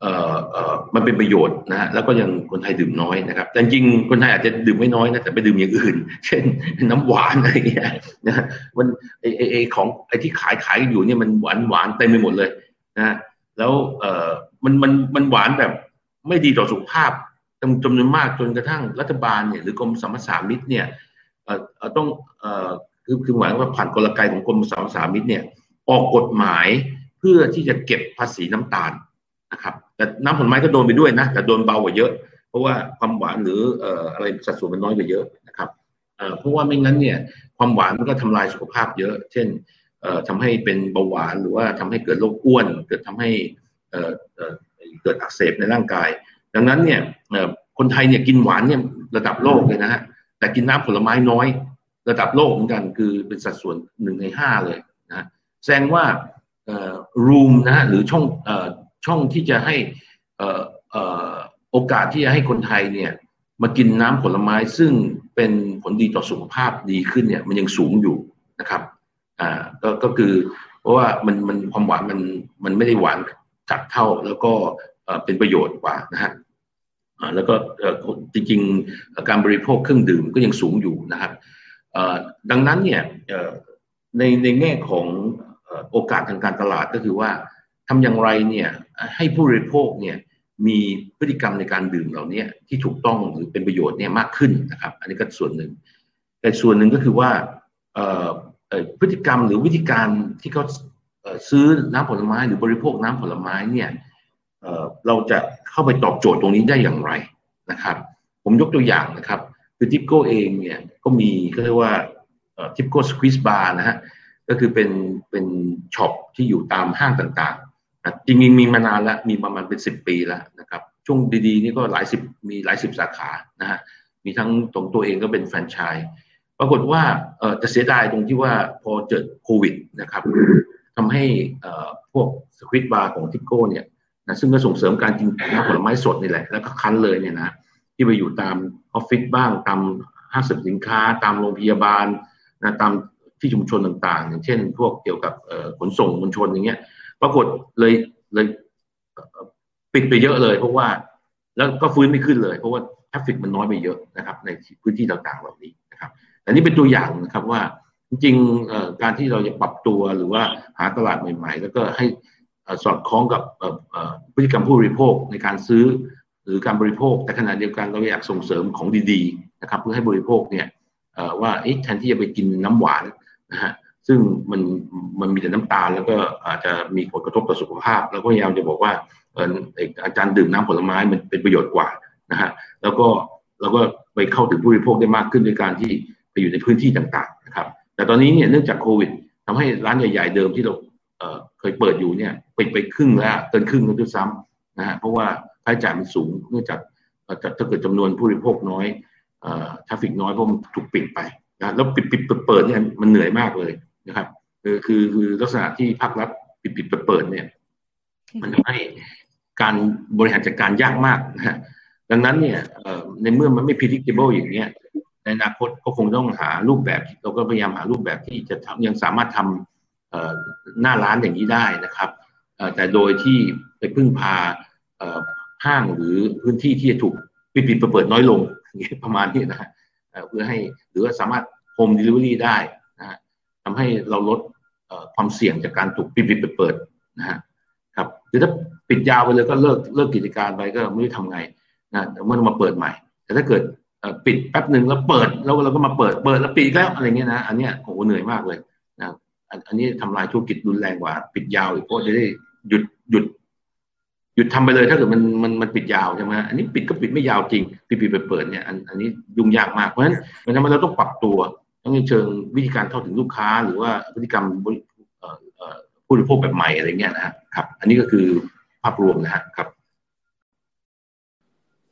เอ่อเอ่อมันเป็นประโยชน์นะฮะแล้วก็ยังคนไทยดื่มน้อยนะครับแต่จริงคนไทยอาจจะดื่มไม่น้อยนะแต่ไปดื่มอย่างอื่น เช่นน้ำหวานอะไรเงี้ยนะมันไอไอไอของไอที่ขายขายอยู่เนี่ยมันหวานหวานเต็มไปหมดเลยนะแล้วเอ่อมันมันมันหวานแบบไม่ดีต่อสุขภาพจำนวนมากจนกระทั่งรัฐบาลเนี่ยหรือกรมสรรพสามิตเนี่ยเอ่อต้องเอ่อคือคือหมายว่าผ่านกลไกของกรมสรรพสามิตเนี่ยออกกฎหมายเพื่อที่จะเก็บภาษีน้ำตาลนะครับ แต่น้ำผลไม้ก็โดนไปด้วยนะแต่โดนเบากว่าเยอะ เพราะว่าความหวานหรืออะไรสัดส่วนมันน้อยกว่าเยอะนะครับเพราะว่าไม่งั้นเนี่ยความหวานมันก็ทำลายสุขภาพเยอะ เช่นเอ่อทำให้เป็นเบาหวานหรือว่าทำให้เกิดโรคอ้วน เกิดทำให้เกิดอักเสบในร่างกาย ดังนั้นเนี่ยคนไทยเนี่ยกินหวานเนี่ยระดับโลกเลยนะฮะแต่กินน้ำผลไม้น้อย ระดับโลกเหมือนกันคือเป็นสัดส่วนหนึ่งในห้าเลยนะแสดงว่ารูมนะฮะหรือช่อง ช่องที่จะให้โอกาสที่จะให้คนไทยเนี่ยมากินน้ำผลไม้ซึ่งเป็นผลดีต่อสุขภาพดีขึ้นเนี่ยมันยังสูงอยู่นะครับอ่าก็ก็คือเพราะว่ามันมันความหวานมันมันไม่ได้หวานจัดเท่าแล้วก็เป็นประโยชน์กว่านะฮะแล้วก็จริงๆการบริโภคเครื่องดื่มก็ยังสูงอยู่นะครับดังนั้นเนี่ยในในแง่ของโอกาสทางการตลาดก็คือว่าทำอย่างไรเนี่ย ให้ผู้บริโภคเนี่ยมีพฤติกรรมในการดื่มเหล่านี้ที่ถูกต้องหรือเป็นประโยชน์เนี่ยมากขึ้นนะครับ อันนี้ก็ส่วนหนึ่ง แต่ส่วนหนึ่งก็คือว่าพฤติกรรมหรือวิธีการที่เขาซื้อน้ำผลไม้หรือบริโภคน้ำผลไม้เนี่ยเราจะเข้าไปตอบโจทย์ตรงนี้ได้อย่างไรนะครับ ผมยกตัวอย่างนะครับ คือทิปโก้เองเนี่ยก็มีก็เรียกว่าทิปโก้สควิสบาร์นะฮะก็คือเป็นเป็นช็อปที่อยู่ตามห้างต่าง จริงๆมีมานานแล้วมีประมาณเป็นสิบปีแล้วนะครับ ช่วงดีๆนี่ก็หลายสิบมีหลายสิบสาขานะฮะมีทั้งตรงตัวเองก็เป็นแฟรนไชส์ปรากฏว่าเออจะเสียดายตรงที่ว่าพอเจอโควิดนะครับทำให้เอ่อพวกสควิตบาร์ของทิโก้เนี่ยนะซึ่งก็ส่งเสริมการกินผลไม้สดนี่แหละ แล้วก็คั้นเลยเนี่ยนะที่ไปอยู่ตามออฟฟิศบ้างตามห้างสรรพสินค้า ตามโรงพยาบาลนะตามที่ชุมชนต่างๆ อย่างเช่น พวกเกี่ยวกับขนส่งมวลชนอย่างเงี้ย ปรากฏเลยเลยปิดไปเยอะเลย เพราะว่าแล้วก็ฟื้นไม่ขึ้นเลย เพราะว่าทราฟฟิกมันน้อยไปเยอะนะครับ ในพื้นที่ต่างๆเหล่านี้นะครับอันนี้เป็นตัวอย่างนะครับว่าจริงๆการที่เราจะปรับตัวหรือว่าหาตลาดใหม่ ๆ แล้วก็ให้สอดคล้องกับพฤติกรรมผู้บริโภคในการซื้อหรือการบริโภค แต่ขณะเดียวกันเราอยากส่งเสริมของดีๆนะครับ เพื่อให้บริโภคเนี่ยว่าแทนที่จะไปกินน้ำหวานนะฮะ ซึ่งมันมันมีแต่น้ำตาลแล้วก็อาจจะมีผลกระทบต่อสุขภาพ แล้วก็พยายามจะบอกว่าเอออาจารย์ดื่มน้ำผลไม้มันเป็นประโยชน์กว่านะฮะแล้วก็เราก็ไปเข้าถึงผู้บริโภคได้มากขึ้นในการที่ไปอยู่ในพื้นที่ต่างๆนะครับแต่ตอนนี้เนี่ยเนื่องจากโควิดทำให้ร้านใหญ่ ๆ เดิมที่เราเคยเปิดอยู่เนี่ยปิดไปครึ่งแล้วเกินครึ่งแล้วด้วยซ้ำนะฮะเพราะว่าค่าใช้จ่ายมันสูงเนื่องจากถ้าเกิดจำนวนผู้บริโภคน้อยทราฟิกน้อยเพราะมันถูกปิดไปนะแล้วปิดปิดเปิดเนี่ยมันเหนื่อยมากเลย นะครับคือคือคือลักษณะที่ภาครัฐปิดปิดเปิดเนี่ย มันทำให้การบริหารจัดการยากมากนะฮะดังนั้นเนี่ยในเมื่อมันไม่ predictable อย่างเนี้ยในอนาคตก็คงต้องหารูปแบบเราก็พยายามหารูปแบบที่จะทำยังสามารถทำหน้าร้านอย่างนี้ได้นะครับแต่โดยที่ไปพึ่งพาห้างหรือพื้นที่ที่จะถูกปิดปิดเปิดน้อยลงประมาณนี้นะฮะเพื่อให้หรือว่าสามารถ home delivery ได้นะฮะ ทำให้เราลดความเสี่ยงจากการถูกปิดปิดเปิดนะฮะครับหรือถ้าปิดยาวไปเลยก็เลิกเลิกกิจการไปก็ไม่รู้ทำไงนะเมื่อมาเปิดใหม่ แต่ถ้าเกิดปิดแป๊บหนึ่งแล้วเปิดแล้วเราก็มาเปิดเปิดแล้วปิดแล้วอะไรเงี้ยนะอันเนี้ยโอ้โหเหนื่อยมากเลยนะอันนี้ทำลายธุรกิจรุนแรงกว่า ปิดยาวอีกเพราะจะได้หยุดหยุด หยุดทำไปเลยถ้าเกิดมันมันมันปิดยาวใช่ไหมอันนี้ปิดก็ปิดไม่ยาวจริงปิดปิดเปิดเนี่ยอันอันนี้ยุ่งยากมากเพราะฉะนั้นมันทำให้เราต้องปรับตัว ทั้งในเชิงวิธีการเข้าถึงลูกค้า หรือว่าพฤติกรรมผู้บริโภคแบบใหม่อะไรเงี้ยนะครับ อันนี้ก็คือภาพรวมนะฮะครับ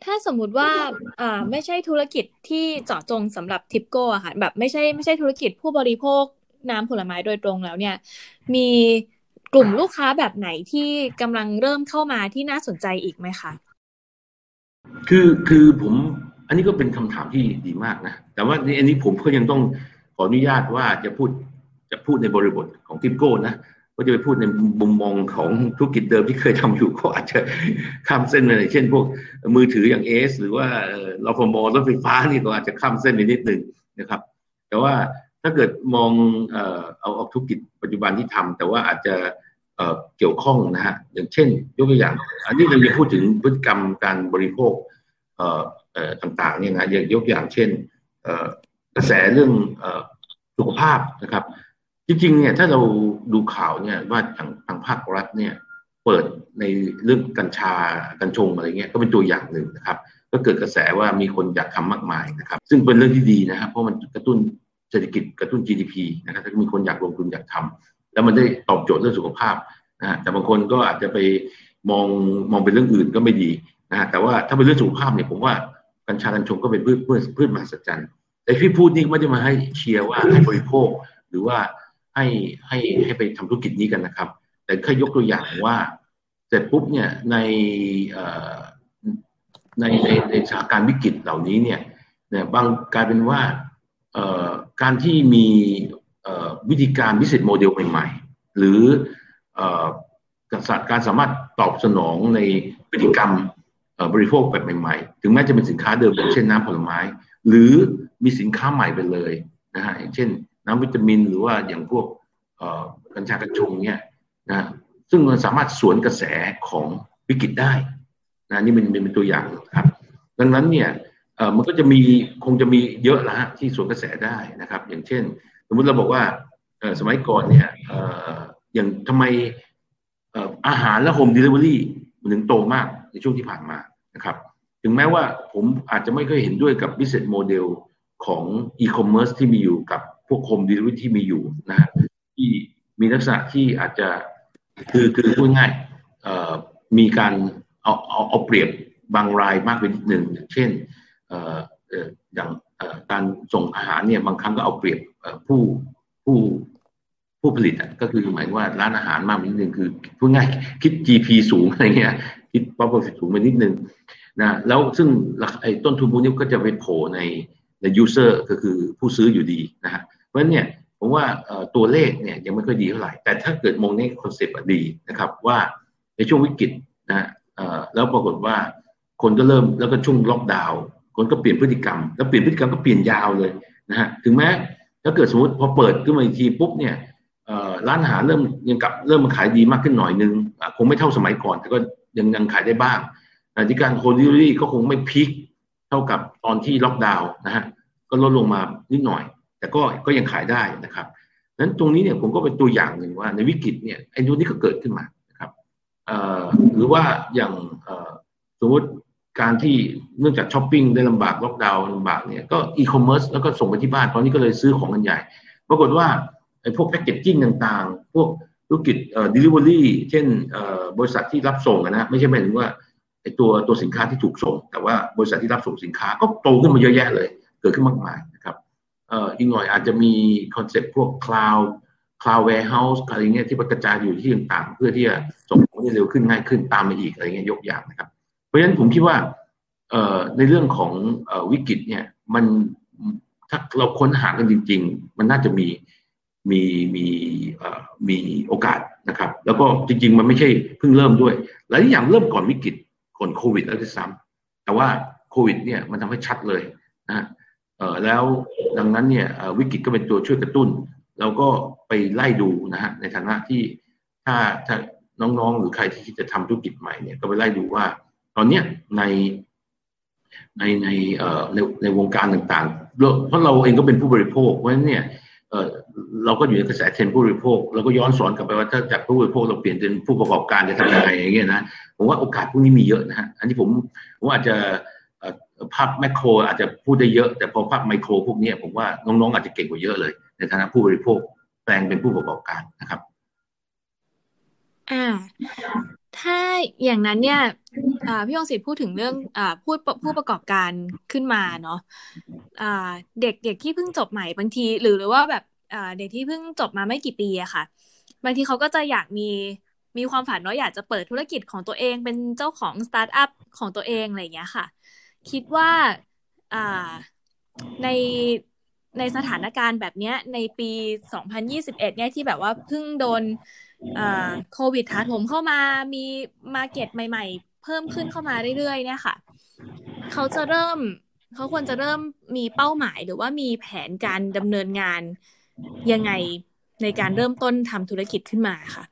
ถ้าสมมุติว่าอ่าไม่ใช่ธุรกิจที่เจาะจงสำหรับทิปโก้อะค่ะแบบไม่ใช่ไม่ใช่ธุรกิจผู้บริโภคน้ำผลไม้โดยตรงแล้วเนี่ย มีกลุ่มลูกค้าแบบไหนที่กำลังเริ่มเข้ามาที่น่าสนใจอีกไหมคะคือคือผม อันนี้ก็เป็นคำถามที่ดีมากนะ แต่ว่าอันนี้ผมก็ยังต้องขออนุญาตว่าจะพูดจะพูดในบริบทของทิปโก้นะก็จะไปพูดในมุมมองของธุรกิจเดิมที่เคยทำอยู่ก็อาจจะข้ามเส้นไปเช่น พวกมือถืออย่างเอสหรือว่าเรฟมอรถไฟฟ้านี่ก็อาจจะข้ามเส้นไปนิดหนึ่งนะครับ แต่ว่าถ้าเกิดมองเอาเอาธุรกิจปัจจุบันที่ทำแต่ว่าอาจจะเกี่ยวข้องนะฮะอย่างเช่น ยกตัวอย่าง อันนี้เราจะพูดถึงพฤติกรรมการบริโภค ต่างๆเนี่ยนะยกอย่างเช่นกระแสเรื่องสุขภาพนะครับ จริงๆเนี่ยถ้าเราดูข่าวเนี่ยว่าทางทางภาครัฐเนี่ยเปิดในเรื่องกัญชากัญชงอะไรเงี้ยก็เป็นตัวอย่างหนึ่งนะครับ ก็เกิดกระแสว่ามีคนอยากทำมากมายนะครับ ซึ่งเป็นเรื่องที่ดีนะครับ เพราะมันกระตุ้นเศรษฐกิจกระตุ้น GDP นะครับถ้ามีคนอยากลงทุนอยากทำแล้วมันได้ตอบโจทย์เรื่องสุขภาพนะฮะแต่บางคนก็อาจจะไปมองมองเป็นเรื่องอื่นก็ไม่ดีนะฮะแต่ว่าถ้าเป็นเรื่องสุขภาพเนี่ยผมว่า กัญชากัญชงก็เป็นพืชพืชพืชมหัศจรรย์แต่พี่พูดนี่ไม่ได้มาให้เชียร์ว่าให้บริโภค หรือว่าให้ให้ให้ไปทำธุรกิจนี้กันนะครับ แต่แค่ยกตัวอย่างว่าเสร็จปุ๊บเนี่ยในในในในสถานการณ์วิกฤตเหล่านี้เนี่ยเนี่ยบางกลายเป็นว่าการที่มีวิธีการวิสิตโมเดลใหม่ๆ หรือการสามารถตอบสนองในพฤติกรรม บริโภคแบบใหม่ๆ ถึงแม้จะเป็นสินค้าเดิมอย่างเช่นน้ำผลไม้ หรือมีสินค้าใหม่ไปเลยนะฮะอย่างเช่น น้ำวิตามินหรือว่าอย่างพวกกัญชากัญชงเนี่ยนะซึ่งมันสามารถสวนกระแสของวิกฤตได้นะนี่มันเป็นตัวอย่างครับ ดังนั้นเนี่ยมันก็จะมีคงจะมีเยอะละฮะที่สวนกระแสได้นะครับ อย่างเช่น สมมติเราบอกว่าสมัยก่อนเนี่ยอย่างทำไมอาหารและโฮมเดลิเวอรี่มันถึงโตมาก ในช่วงที่ผ่านมานะครับถึงแม้ว่าผมอาจจะไม่เคยเห็นด้วยกับ business model ของอีคอมเมิร์ซที่มีอยู่กับพวก home delivery ที่มีอยู่นะ ที่มีลักษณะที่อาจจะคือคือพูดง่ายมีการเอาเอาเอาเปรียบบางรายมากไปนิดหนึ่งเช่นอย่างการส่งอาหารเนี่ยบางครั้งก็เอาเปรียบผู้ผู้ผู้ผลิตก็คือหมายว่าร้านอาหารมากไปนิดนึงคือพูดง่ายคิด GP สูงอะไรเงี้ย คิด profit สูงไปนิดนึงนะแล้วซึ่งไอ้ต้นทุนพวกนี้ก็จะไปโผล่ในใน user ก็คือผู้ซื้ออยู่ดีนะฮะเพราะฉะนั้นเนี่ยผมว่าตัวเลขเนี่ยยังไม่ค่อยดีเท่าไหร่ แต่ถ้าเกิดมองในคอนเซปต์ดีนะครับว่าในช่วงวิกฤตนะแล้วปรากฏว่าคนก็เริ่มแล้วก็ช่วงล็อกดาวน์คนก็เปลี่ยนพฤติกรรม แล้วเปลี่ยนพฤติกรรมก็เปลี่ยนยาวเลยนะฮะถึงแม้ถ้าเกิดสมมติพอเปิดขึ้นมาอีกทีปุ๊บเนี่ยร้านอาหารเริ่มยังกลับเริ่มมาขายดีมากขึ้นหน่อยนึงคงไม่เท่าสมัยก่อนแต่ก็ ยังยังขายได้บ้างที่การโฮลิลี่ก็คงไม่ peak เท่ากับตอนที่ล็อกดาวน์นะฮะก็ลดลงมานิดหน่อย แต่ก็ก็ยังขายได้นะครับนั้นตรงนี้เนี่ยผมก็เป็นตัวอย่างหนึ่งว่าในวิกฤตเนี่ยไอ้ตัวนี้ก็เกิดขึ้นมานะครับหรือว่าอย่างสมมติการที่เนื่องจากช้อปปิ้งได้ลำบากล็อกดาวน์ลำบากเนี่ยก็อีคอมเมิร์ซแล้วก็ส่งไปที่บ้านตอนนี้ก็เลยซื้อของกันใหญ่ ปรากฏว่าไอ้พวก packaging ต่างๆ พวก ธุรกิจเอ่อ delivery เช่นเอ่อบริษัทที่รับส่งนะไม่ใช่หมายถึงว่าไอ้ตัวตัวสินค้าที่ถูกส่ง แต่ว่าบริษัทที่รับส่งสินค้าก็โตขึ้นมาเยอะแยะเลย เกิดขึ้นมากมายนะครับเอ่ออีกหน่อยอาจจะมีคอนเซ็ปต์พวก cloud cloud warehouse อะไรเงี้ยที่กระจายอยู่ที่ต่างๆ เพื่อที่จะส่งของได้เร็วขึ้นง่ายขึ้นตามมาอีกอะไรเงี้ยยกอย่างนะครับ เพราะฉะนั้นผมคิดว่าเอ่อในเรื่องของเอ่อวิกฤตเนี่ยมันถ้าเราค้นหากันจริง ๆ มันน่าจะมี มีมีอ่อมีโอกาสนะครับ แล้วก็จริง ๆ มันไม่ใช่เพิ่งเริ่มด้วย หลายอย่างเริ่มก่อนวิกฤตก่อนโควิดแล้วด้วยซ้ำแต่ว่าโควิดเนี่ยมันทำให้ชัดเลยนะแล้วดังนั้นเนี่ยวิกฤตก็เป็นตัวช่วยกระตุ้น เราก็ไปไล่ดูนะฮะในฐานะที่ถ้าถ้าน้องๆ หรือใครที่จะทำธุรกิจใหม่เนี่ยก็ไปไล่ดูว่า ตอนเนี้ยในในในเอ่อในในวงการต่างๆเพราะเราเองก็เป็นผู้บริโภคเพราะฉะนั้นเนี่ย เราก็อยู่ในกระแสเทรนผู้บริโภคเราก็ย้อนสอนกลับไปว่าถ้าจากผู้บริโภคเราเปลี่ยนเป็นผู้ประกอบการจะทำยังไงอย่างเงี้ยนะผมว่าโอกาสพวกนี้มีเยอะนะฮะอันนี้ผมผมอาจจะภาพแมคโครอาจจะพูดได้เยอะ แต่พอภาพไมโครพวกนี้ผมว่าน้องๆอาจจะเก่งกว่าเยอะเลย ในฐานะผู้บริโภคแปลงเป็นผู้ประกอบการนะครับ อ่า ถ้าอย่างนั้นเนี่ยพี่องศิษย์พูดถึงเรื่องอพูดผู้ประกอบการขึ้นมาเนาะเด็กเด็กที่เพิ่งจบใหม่บางที หรือหรือว่าแบบ เด็กที่เพิ่งจบมาไม่กี่ปีอะค่ะ บางทีเขาก็จะอยากมีมีความฝันเนาะอยากจะเปิดธุรกิจของตัวเองเป็นเจ้าของสตาร์ทอัพของตัวเองอะไรอย่างเงี้ยค่ะ คิดว่าในในสถานการณ์แบบนี้ในปี 2021 เนี่ยที่แบบว่าเพิ่งโดนโควิดถาโถมเข้ามามีมาเก็ตใหม่ ๆ เพิ่มขึ้นเข้ามาเรื่อยๆเนี่ยค่ะ เขาจะเริ่มเขาควรจะเริ่มมีเป้าหมายหรือว่ามีแผนการดำเนินงาน ยังไงในการเริ่มต้นทำธุรกิจขึ้นมาค่ะ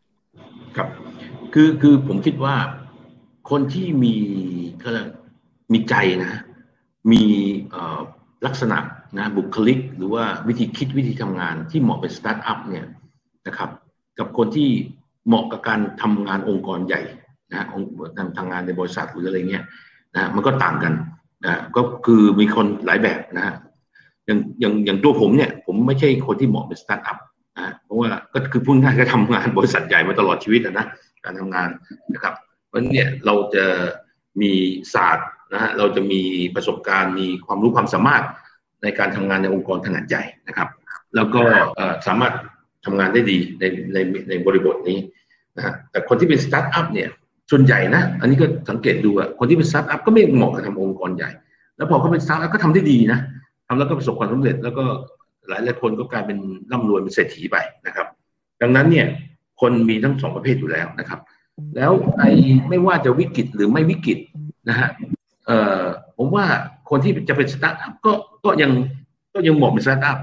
ครับ คือคือผมคิดว่าคนที่มีก็มีใจนะ มีลักษณะนะบุคลิก หรือว่าวิธีคิดวิธีทำงานที่เหมาะเป็นสตาร์ทอัพเนี่ยนะครับ กับคนที่เหมาะกับการทำงานองค์กรใหญ่นะองค์ทำงานในบริษัทหรืออะไรเงี้ยนะมันก็ต่างกันนะก็คือมีคนหลายแบบนะฮะ อย่างอย่างอย่างตัวผมเนี่ย ผมไม่ใช่คนที่เหมาะเป็นสตาร์ทอัพนะเพราะว่าก็คือพูดง่ายก็ทำงานบริษัทใหญ่มาตลอดชีวิตนะการทำงานนะครับเพราะเนี่ยเราจะมีศาสตร์นะฮะเราจะมีประสบการณ์มีความรู้ความสามารถในการทำงานในองค์กรขนาดใหญ่นะครับ แล้วก็สามารถทำงานได้ดีในในในบริบทนี้นะฮะแต่คนที่เป็นสตาร์ทอัพเนี่ยส่วนใหญ่นะ อันนี้ก็สังเกตดูอะคนที่เป็นสตาร์ทอัพก็ไม่เหมาะกับทำองค์กรใหญ่ แล้วพอเขาเป็นสตาร์ทอัพก็ทำได้ดีนะ ทำแล้วก็ประสบความสำเร็จ แล้วก็หลายหลายคนก็กลายเป็นร่ำรวยเป็นเศรษฐีไปนะครับ ดังนั้นเนี่ยคนมีทั้งสองประเภทอยู่แล้วนะครับ แล้วในไม่ว่าจะวิกฤตหรือไม่วิกฤตนะฮะเอ่อผมว่าคนที่จะเป็นสตาร์ทอัพก็ก็ยังก็ยังเหมาะเป็นสตาร์ทอัพ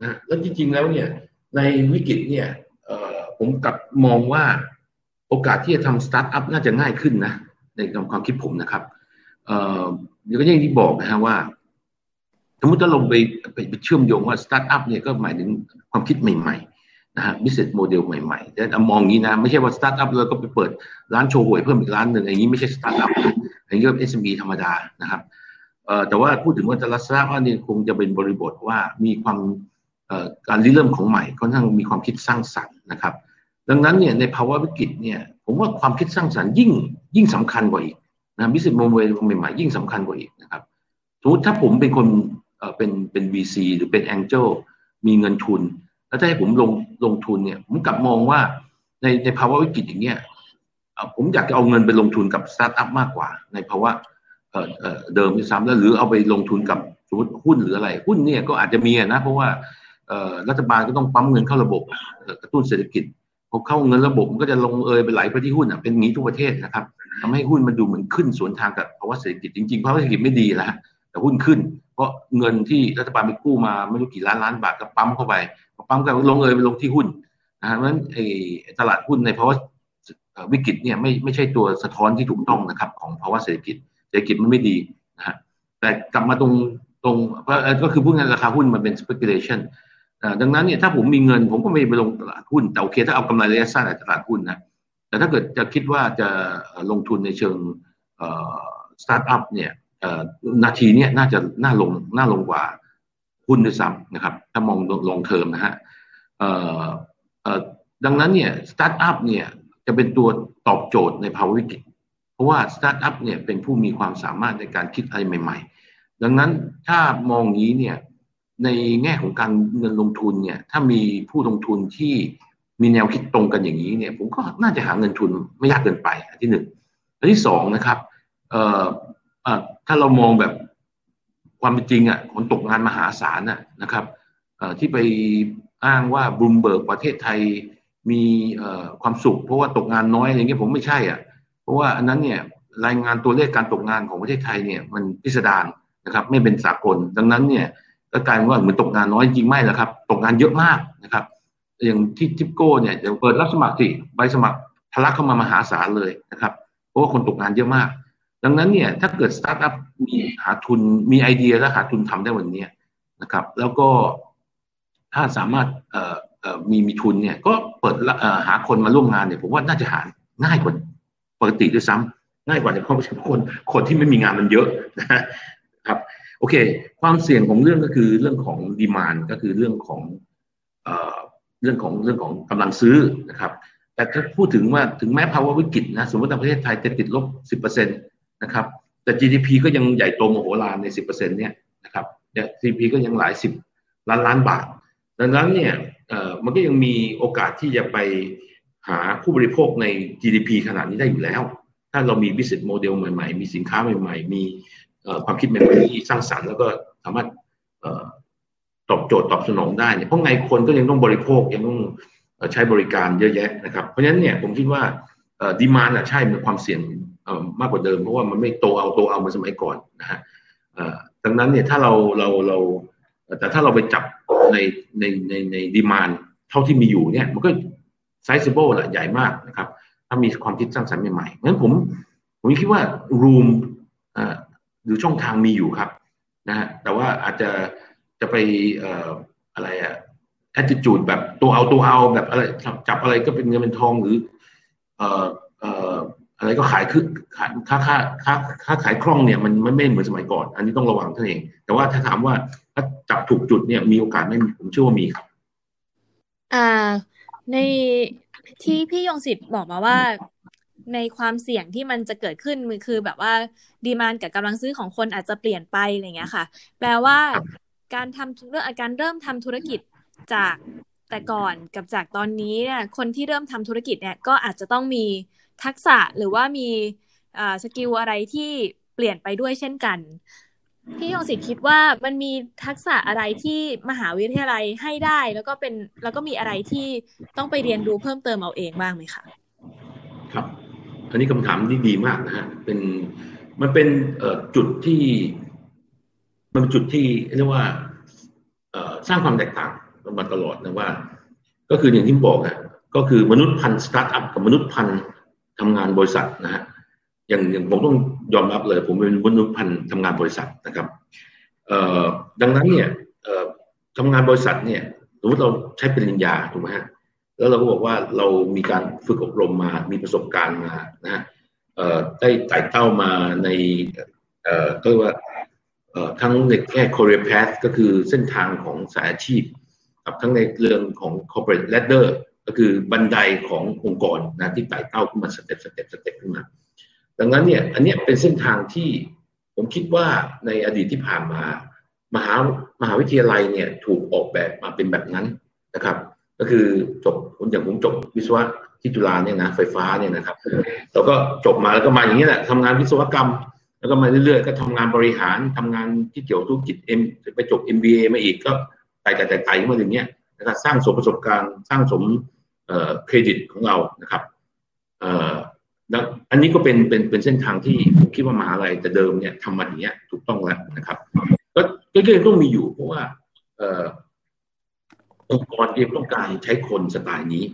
นะแล้วจริง ๆ แล้วเนี่ยในวิกฤตเนี่ยผมกลับมองว่าโอกาสที่จะทำสตาร์ทอัพน่าจะง่ายขึ้นนะในความคิดผมนะครับเอ่อก็อย่างที่บอกนะฮะว่า สมมติถ้าลงไปไปเชื่อมโยงว่าสตาร์ทอัพเนี่ยก็หมายถึงความคิดใหม่ๆนะฮะ business model ใหม่ๆแต่มองงี้นะ ไม่ใช่ว่าสตาร์ทอัพแล้วก็ไปเปิดร้านโชห่วยเพิ่มอีกร้านหนึ่งอย่างนี้ไม่ใช่สตาร์ทอัพอย่างนี้ก็เป็น SME ธรรมดานะครับเอ่อแต่ว่าพูดถึงว่าจะรัสตาร์ทอัพนี่คงจะเป็นบริบทว่ามีความการริเริ่มของใหม่ค่อนข้างมีความคิดสร้างสรรค์นะครับ ดังนั้นเนี่ยในภาวะวิกฤตเนี่ยผมว่าความคิดสร้างสรรค์ยิ่งยิ่งสำคัญกว่าอีกนะ business model ใหม่ๆยิ่งสำคัญกว่าอีกนะครับสมมติถ้าผมเป็นคน เป็นเป็น VC หรือเป็น Angel มีเงินทุน แล้วถ้าให้ผมลงลงทุนเนี่ย ผมกลับมองว่าในในภาวะวิกฤตอย่างเงี้ยผมอยากจะเอาเงินไปลงทุนกับสตาร์ทอัพมากกว่า ในภาวะเดิมที่ซ้ำแล้วหรือเอาไปลงทุนกับสมมติหุ้นหรืออะไร หุ้นเนี่ยก็อาจจะมีนะเพราะว่ารัฐบาลก็ต้องปั๊มเงินเข้าระบบกระตุ้นเศรษฐกิจพอเข้าเงินระบบมันก็จะลงเอยไปไหลไปที่หุ้นอะเป็นงี้ทุกประเทศนะครับทำให้หุ้นมันดูเหมือนขึ้นสวนทางกับภาวะเศรษฐกิจจริงๆภาวะเศรษฐกิจไม่ดีแล้วแต่หุ้นขึ้น ราะเงินที่รัฐบาลไปกู้มาไม่รู้กี่ล้านล้านบาทก็ปั๊มเข้าไปปั๊มก็ลงเอยไปลงที่หุ้นนะฮะเพราะฉะนั้นไอ้ตลาดหุ้นในภาวะวิกฤตเนี่ยไม่ไม่ใช่ตัวสะท้อนที่ถูกต้องนะครับ ของภาวะเศรษฐกิจ เศรษฐกิจมันไม่ดีนะฮะแต่กลับมาตรงตรงก็คือพูดง่ายราคาหุ้นมันเป็น speculation ดังนั้นเนี่ยถ้าผมมีเงินผมก็ไม่ไปลงตลาดหุ้น แต่โอเค ถ้าเอากำไรระยะสั้นในตลาดหุ้นนะแต่ถ้าเกิดจะคิดว่าจะลงทุนในเชิงสตาร์ทอัพเนี่ย นาทีนี้น่าจะน่าลงน่าลงกว่าหุ้นด้วยซ้ำนะครับ ถ้ามอง long term นะฮะดังนั้นเนี่ยสตาร์ทอัพเนี่ยจะเป็นตัวตอบโจทย์ในภาวะวิกฤตเพราะว่าสตาร์ทอัพเนี่ยเป็นผู้มีความสามารถในการคิดอะไรใหม่ ๆ ดังนั้นถ้ามองงี้เนี่ยในแง่ของการเงินลงทุนเนี่ยถ้ามีผู้ลงทุนที่มีแนวคิดตรงกันอย่างนี้เนี่ยผมก็น่าจะหาเงินทุนไม่ยากเกินไปอันที่หนึ่งอันที่สองนะครับ ถ้าเรามองแบบความเป็นจริงอะคนตกงานมหาศาลน่ะนะครับที่ไปอ้างว่าบลูมเบิร์กประเทศไทยมีความสุข เพราะว่าตกงานน้อยอะไรเงี้ยผมไม่ใช่อะ เพราะว่าอันนั้นเนี่ยรายงานตัวเลขการตกงานของประเทศไทยเนี่ยมันพิสดารนะครับ ไม่เป็นสากล ดังนั้นเนี่ยก็กลายเป็นว่าเหมือนตกงานน้อยจริงไม่นะครับ ตกงานเยอะมากนะครับ อย่างที่ทิปโก้เนี่ยอย่างเปิดรับสมัครสิใบสมัครทะลักเข้ามามหาศาลเลยนะครับ เพราะว่าคนตกงานเยอะมาก ดังนั้นเนี่ยถ้าเกิดสตาร์ทอัพมีหาทุนมีไอเดียและหาทุนทำได้วันนี้นะครับ แล้วก็ถ้าสามารถมีมีทุนเนี่ย ก็เปิดหาคนมาร่วมงานเนี่ยผมว่าน่าจะหาง่ายกว่าปกติด้วยซ้ำง่ายกว่าจะเข้าไปคนคนที่ไม่มีงานมันเยอะนะครับ โอเค ความเสี่ยงของเรื่องก็คือเรื่องของดีมานก็คือเรื่องของเรื่องของเรื่องของกำลังซื้อนะครับ แต่ถ้าพูดถึงว่าถึงแม้ภาวะวิกฤตนะสมมติในประเทศไทยจะติดลบ10%นต นะครับ แต่ GDP ก็ยังใหญ่โตมโหฬารใน 10%เนี่ยนะครับ GDP ก็ยังหลายสิบล้านล้านบาท ดังนั้นเนี่ยมันก็ยังมีโอกาสที่จะไปหาผู้บริโภคใน GDP ขนาดนี้ได้อยู่แล้ว ถ้าเรามี business model ใหม่ๆ มีสินค้าใหม่ ๆ มีความคิดใหม่ๆที่สร้างสรรค์แล้วก็สามารถตอบโจทย์ตอบสนองได้เนี่ยเพราะไงคนก็ยังต้องบริโภคยังต้องใช้บริการเยอะแยะนะครับ เพราะฉะนั้นเนี่ยผมคิดว่าดีมานอะใช่มีความเสี่ยง มากกว่าเดิมเพราะว่ามันไม่โตเอาโตเอาเหมือนสมัยก่อนนะฮะดังนั้นเนี่ยถ้าเราเราเราแต่ถ้าเราไปจับในในในใน demand เท่าที่มีอยู่เนี่ย มันก็ sizable แหละใหญ่มากนะครับ ถ้ามีความคิดสร้างสรรค์ใหม่ๆงั้นผมผมคิดว่า room หรือช่องทางมีอยู่ครับนะฮะแต่ว่าอาจจะจะไปอะไรอะ adjust แบบตัวเอาตัวเอาแบบอะไรจับอะไรก็เป็นเงินเป็นทองหรือ เอ่อเอ่อ อะไรก็ขายคือค่าค่าค่าค่าขายคล่องเนี่ยมันไม่ไม่เหมือนสมัยก่อน อันนี้ต้องระวังท่านเอง แต่ว่าถ้าถามว่าถ้าจับถูกจุดเนี่ยมีโอกาสไหมผมเชื่อว่ามีครับ อ่า ในที่พี่ยงศิษย์บอกมาว่าในความเสี่ยงที่มันจะเกิดขึ้นมันคือแบบว่า demand กับกำลังซื้อของคนอาจจะเปลี่ยนไปอะไรเงี้ยค่ะ แปลว่าการทำเรื่องการเริ่มทำธุรกิจจากแต่ก่อนกับจากตอนนี้เนี่ยคนที่เริ่มทำธุรกิจเนี่ยก็อาจจะต้องมี ทักษะหรือว่ามี skill อะไรที่เปลี่ยนไปด้วยเช่นกัน พี่ยงศิษย์คิดว่ามันมีทักษะอะไรที่มหาวิทยาลัยให้ได้ แล้วก็เป็นแล้วก็มีอะไรที่ต้องไปเรียนรู้เพิ่มเติมเอาเองบ้างไหมคะครับ อันนี้คำถามที่ดีมากนะฮะเป็นมันเป็นจุดที่ มันเป็นจุดที่เรียกว่าสร้างความแตกต่างมาตลอดนะว่า ก็คืออย่างที่บอกอะก็คือมนุษย์พันธุ์สตาร์ทอัพกับมนุษย์พันธุ์ ทำงานบริษัทนะฮะอย่างอย่างผมต้องยอมรับเลย ผมเป็นมนุษย์พันธ์ทำงานบริษัทนะครับดังนั้นเนี่ยทำงานบริษัทเนี่ยสมมติเราใช้ปริญญาถูกไหมฮะแล้วเราก็บอกว่าเรามีการฝึกอบรมมา มีประสบการณ์มานะฮะได้ไต่เต้ามาในก็เรียกว่าทั้งในแค่ career path ก็คือเส้นทางของสายอาชีพ กับทั้งในเรื่องของ corporate ladder ก็คือบันไดขององค์กรนะที่ไต่เต้าขึ้นมา step step step ขึ้นมา ดังนั้นเนี่ยอันนี้เป็นเส้นทางที่ผมคิดว่าในอดีตที่ผ่านมา มหามหาวิทยาลัยเนี่ยถูกออกแบบมาเป็นแบบนั้นนะครับ ก็คือจบอย่างผมจบวิศวะที่จุฬาเนี่ยนะไฟฟ้าเนี่ยนะครับเราก็จบมาแล้วก็มาอย่างนี้แหละทำงานวิศวกรรม แล้วก็มาเรื่อยๆ ก็ทำงานบริหารทำงานที่เกี่ยวธุรกิจเอ็มไปจบ MBA มาอีกก็ไต่ไต่ไต่มาอย่างเงี้ย นะครับสร้างสมประสบการณ์สร้างสมเครดิตของเรานะครับอันนี้ก็เป็นเป็นเป็นเส้นทางที่ผมคิดว่ามหาลัยแต่เดิมเนี่ยทำมาอย่างเงี้ยถูกต้องแล้วนะครับ ก็ก็ยังต้องมีอยู่ เพราะว่าองค์กรเองต้องการใช้คนสไตล์นี้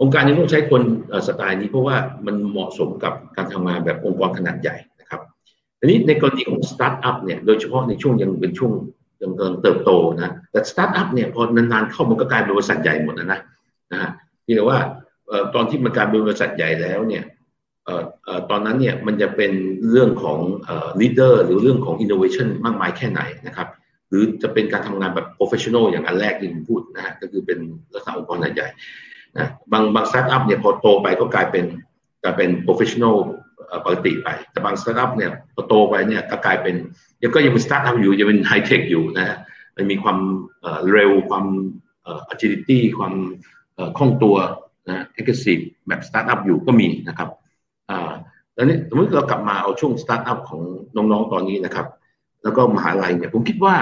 องค์การยังต้องใช้คนสไตล์นี้เพราะว่ามันเหมาะสมกับการทำงานแบบองค์กรขนาดใหญ่นะครับ ทีนี้ในกรณีของสตาร์ทอัพเนี่ยโดยเฉพาะในช่วงยังเป็นช่วง ยังกำลังเติบโตนะแต่สตาร์ทอัพเนี่ยพอนานๆเข้ามันก็กลายเป็นบริษัทใหญ่หมดนะนะนะฮะที่แต่ว่าตอนที่มันกลายเป็นบริษัทใหญ่แล้วเนี่ยตอนนั้นเนี่ยมันจะเป็นเรื่องของ leader หรือเรื่องของอินโนเวชันมากมายแค่ไหนนะครับหรือจะเป็นการทำงานแบบ professional อย่างอันแรกที่ผมพูดนะฮะก็คือเป็นลักษณะองค์กรใหญ่นะบางบางสตาร์ทอัพเนี่ยพอโตไปก็กลายเป็นกลายเป็น professional ปกติไป แต่บางสตาร์ทอัพเนี่ยพอโตไปเนี่ยก็กลายเป็นยังก็ยังเป็นสตาร์ทอัพอยู่ยังเป็นไฮเทคอยู่นะมันมีความเร็วความ agility ความคล่องตัวนะ aggressive แบบสตาร์ทอัพอยู่ก็มีนะครับแล้วนี้สมมติเรากลับมาเอาช่วงสตาร์ทอัพของน้องๆตอนนี้นะครับ แล้วก็มหาลัยเนี่ยผมคิดว่า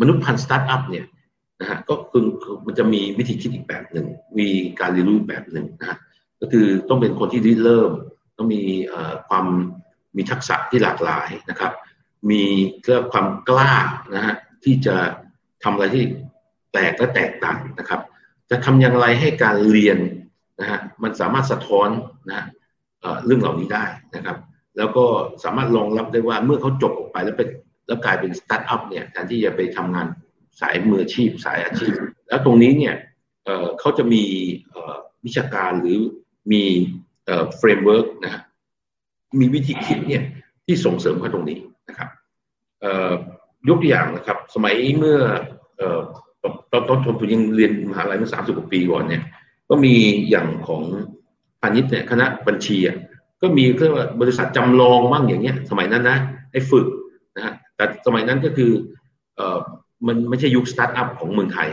มนุษย์พันธุ์สตาร์ทอัพเนี่ยนะฮะก็คือมันจะมีวิธีคิดอีกแบบหนึ่งมีการเรียนรู้แบบหนึ่งนะฮะ ก็คือต้องเป็นคนที่ริเริ่ม ต้องมีความมีทักษะที่หลากหลายนะครับ มีเรื่องความกล้านะฮะที่จะทำอะไรที่แปลกและแตกต่างนะครับ จะทำอย่างไรให้การเรียนนะฮะมันสามารถสะท้อนนะเรื่องเหล่านี้ได้นะครับ แล้วก็สามารถรองรับได้ว่าเมื่อเขาจบออกไปแล้วเป็นแล้วกลายเป็นสตาร์ทอัพเนี่ยแทนที่จะไปทำงานสายมืออาชีพสายอาชีพ แล้วตรงนี้เนี่ยเขาจะมีวิชาการหรือ มี framework นะฮะมีวิธีคิดเนี่ยที่ส่งเสริมเขาตรงนี้นะครับยกตัวอย่างนะครับ สมัยเมื่อตอนตอนผมยังเรียนมหาลัยเมื่อสามสิบกว่าปีก่อนเนี่ย ก็มีอย่างของพาณิชย์เนี่ยคณะบัญชีก็มีเรียกว่าบริษัทจำลองบ้างอย่างเงี้ย สมัยนั้นนะให้ฝึกนะฮะแต่สมัยนั้นก็คือเอ่อมันไม่ใช่ยุคสตาร์ทอัพของเมืองไทย